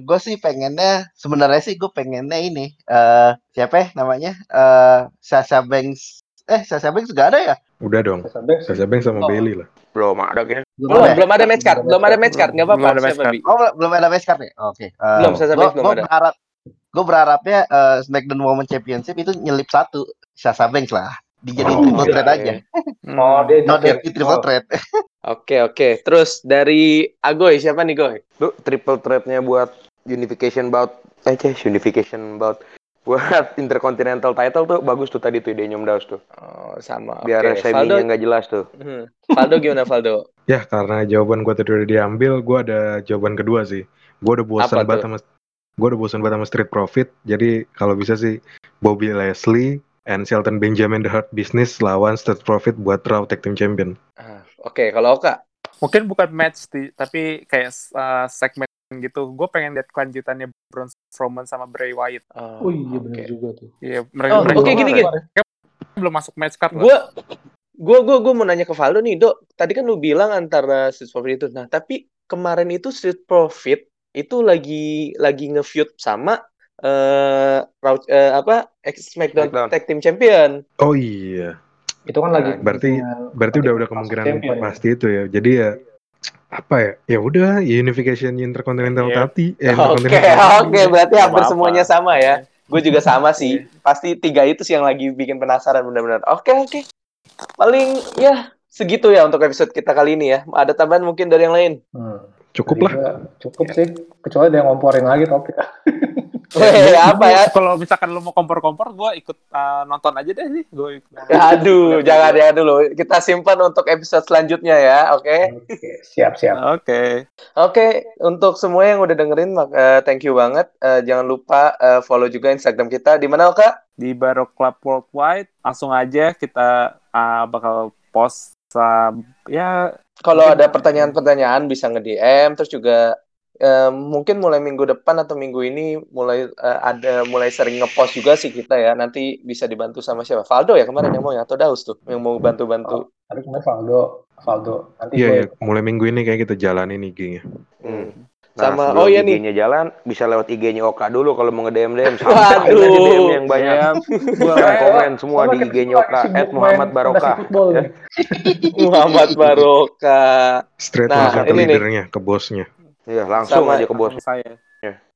Speaker 3: gue sih pengennya sebenarnya sih gue pengennya ini eh siapa ya namanya eh Sasha Banks eh Sasha Banks gak ada ya
Speaker 4: udah dong
Speaker 2: Sasha Banks.
Speaker 4: Sasha Banks sama
Speaker 3: Oh.
Speaker 4: Bailey lah
Speaker 7: Belum ada kayaknya.
Speaker 1: Belum,
Speaker 3: ya?
Speaker 1: belum ada match card, belum ada match card, nggak apa-apa.
Speaker 5: Belum ada match card.
Speaker 3: Oh belum- belum ada match card nih oke Eh,
Speaker 1: Belum, Sasha Banks belum
Speaker 3: gua
Speaker 1: ada.
Speaker 3: berharap gue berharapnya eh, SmackDown Women Championship itu nyelip satu Sasha Banks lah dijadiin
Speaker 4: Oh,
Speaker 3: triple
Speaker 1: iya,
Speaker 3: threat aja
Speaker 5: Hmm.
Speaker 2: Oh, dia
Speaker 3: no. Devi triple
Speaker 2: Oh.
Speaker 3: threat
Speaker 1: Oke, oke. Terus dari Agoy siapa nih, Goy?
Speaker 7: Lu triple threat-nya buat unification bout eh Ceh, unification bout buat intercontinental title tuh bagus tuh tadi tuh ide Nyom Daus tuh.
Speaker 1: Oh, sama.
Speaker 7: Biar seminya
Speaker 1: Valdo.
Speaker 7: nggak jelas tuh.
Speaker 1: Hmm. Valdo gimana Valdo? [LAUGHS]
Speaker 4: ya karena jawaban gua tadi udah diambil gua ada jawaban kedua sih gua udah bosan banget sama gua udah bosan banget sama Street Profit jadi kalau bisa sih Bobby Leslie and Shelton Benjamin The Hurt Business lawan Street Profit buat Raw Tag Team Champion
Speaker 1: Ah, Oke, kalau Oka.
Speaker 5: Mungkin bukan match sih, tapi kayak uh, segmen gitu. Gue pengen lihat kelanjutannya Braun Strowman sama Bray Wyatt.
Speaker 2: Oh iya benar
Speaker 1: oke.
Speaker 2: juga tuh.
Speaker 5: Iya, mereka,
Speaker 1: Oh,
Speaker 5: mereka
Speaker 1: oke, gini, gini.
Speaker 5: belum masuk match card loh.
Speaker 1: Gue gue gue mau nanya ke Valdo nih, Dok. Tadi kan lu bilang antara Street Profit itu. Nah, tapi kemarin itu Street Profit itu lagi lagi nge-feud sama eh Raw- eh, apa X SmackDown
Speaker 7: Smackdown.
Speaker 1: Tag Team Champion.
Speaker 4: oh iya
Speaker 2: Itu kan lagi
Speaker 4: berarti-
Speaker 2: dengan-
Speaker 4: berarti udah udah kemungkinan
Speaker 2: champion ya.
Speaker 4: pasti itu ya jadi ya apa ya ya udah unification intercontinental
Speaker 5: Iya.
Speaker 4: tati eh,
Speaker 1: Oke,
Speaker 4: intercontinental
Speaker 1: oke, berarti
Speaker 5: Nggak
Speaker 1: hampir
Speaker 5: apa-apa.
Speaker 1: semuanya sama ya. Gue juga sama sih. Pasti tiga itu sih yang lagi bikin penasaran benar-benar. Oke, oke. Paling ya segitu ya untuk episode kita kali ini ya. Ada tambahan mungkin dari yang lain?
Speaker 2: Hmm.
Speaker 4: cukup lah
Speaker 2: Cukup sih. Kecuali dia ngomporin lagi topik. [LAUGHS]
Speaker 1: Weh, apa ya?
Speaker 5: Kalau misalkan lu mau kompor-kompor, gue ikut uh, nonton aja deh sih. Gue
Speaker 1: Aduh, jangan jangan dulu. Kita simpan untuk episode selanjutnya ya, oke?
Speaker 2: Oke, siap-siap.
Speaker 5: Oke.
Speaker 1: Oke, untuk semua yang udah dengerin, eh, thank you banget. Eh, jangan lupa eh, follow juga Instagram kita. Di mana, Oka?
Speaker 5: Di Baro Club Worldwide, langsung aja kita uh, bakal post uh, ya
Speaker 1: Kalau ada pertanyaan-pertanyaan bisa nge-DM, terus juga eh, mungkin mulai minggu depan atau minggu ini mulai eh, ada mulai sering ngepost juga sih kita ya. Nanti bisa dibantu sama siapa? Valdo ya kemarin yang mau ya atau Daus tuh yang mau bantu-bantu.
Speaker 2: Tapi kemarin Valdo, Valdo. Nanti
Speaker 4: iya
Speaker 2: gue
Speaker 4: iya mulai minggu ini kayak kita jalanin IG-nya
Speaker 7: Hmm.
Speaker 1: Sama-
Speaker 7: sebelum
Speaker 1: oh iya nih.
Speaker 7: IG-nya jalan bisa lewat IG-nya Oka dulu kalau mau nge-DM DM
Speaker 1: Waduh.
Speaker 7: aja DM yang banyak.
Speaker 5: ya, gua
Speaker 2: Eh,
Speaker 7: komen semua
Speaker 2: sama
Speaker 7: di IG-nya Oka at Muhammad Barokah.
Speaker 2: nih. [LAUGHS]
Speaker 1: Muhammad Baroka.
Speaker 4: straight
Speaker 1: Nah,
Speaker 4: langsung ke
Speaker 1: ini nih.
Speaker 4: leadernya ke bosnya
Speaker 7: Iya, langsung
Speaker 1: Sama-
Speaker 7: aja ke bos.
Speaker 5: saya.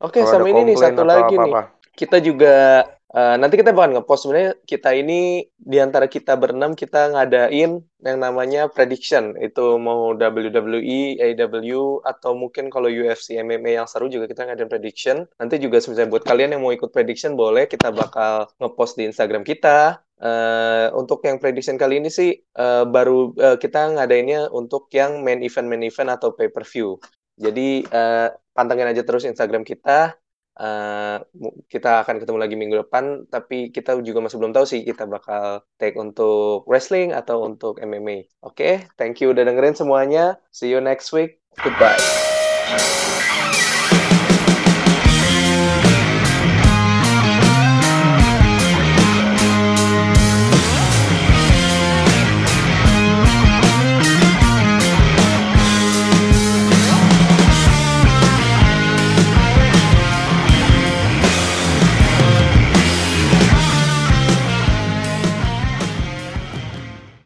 Speaker 1: Oke,
Speaker 7: Kalau
Speaker 1: sama ini nih satu lagi nih.
Speaker 7: apa-apa.
Speaker 1: Kita juga eh, nanti kita bakal ngepost sebenarnya kita ini di antara kita berenam kita ngadain yang namanya prediction itu mau WWE, AEW atau mungkin kalau UFC MMA yang seru juga kita ngadain prediction. Nanti juga misalnya buat kalian yang mau ikut prediction boleh kita bakal ngepost di Instagram kita. Eh, untuk yang prediction kali ini sih eh, baru eh, kita ngadainnya untuk yang main event main event atau pay per view. Jadi eh, pantengin aja terus Instagram kita. Mu- kita akan ketemu lagi minggu depan, tapi kita juga masih belum tahu sih kita bakal take untuk wrestling atau untuk MMA. Oke, thank you udah dengerin semuanya. See you next week. Goodbye.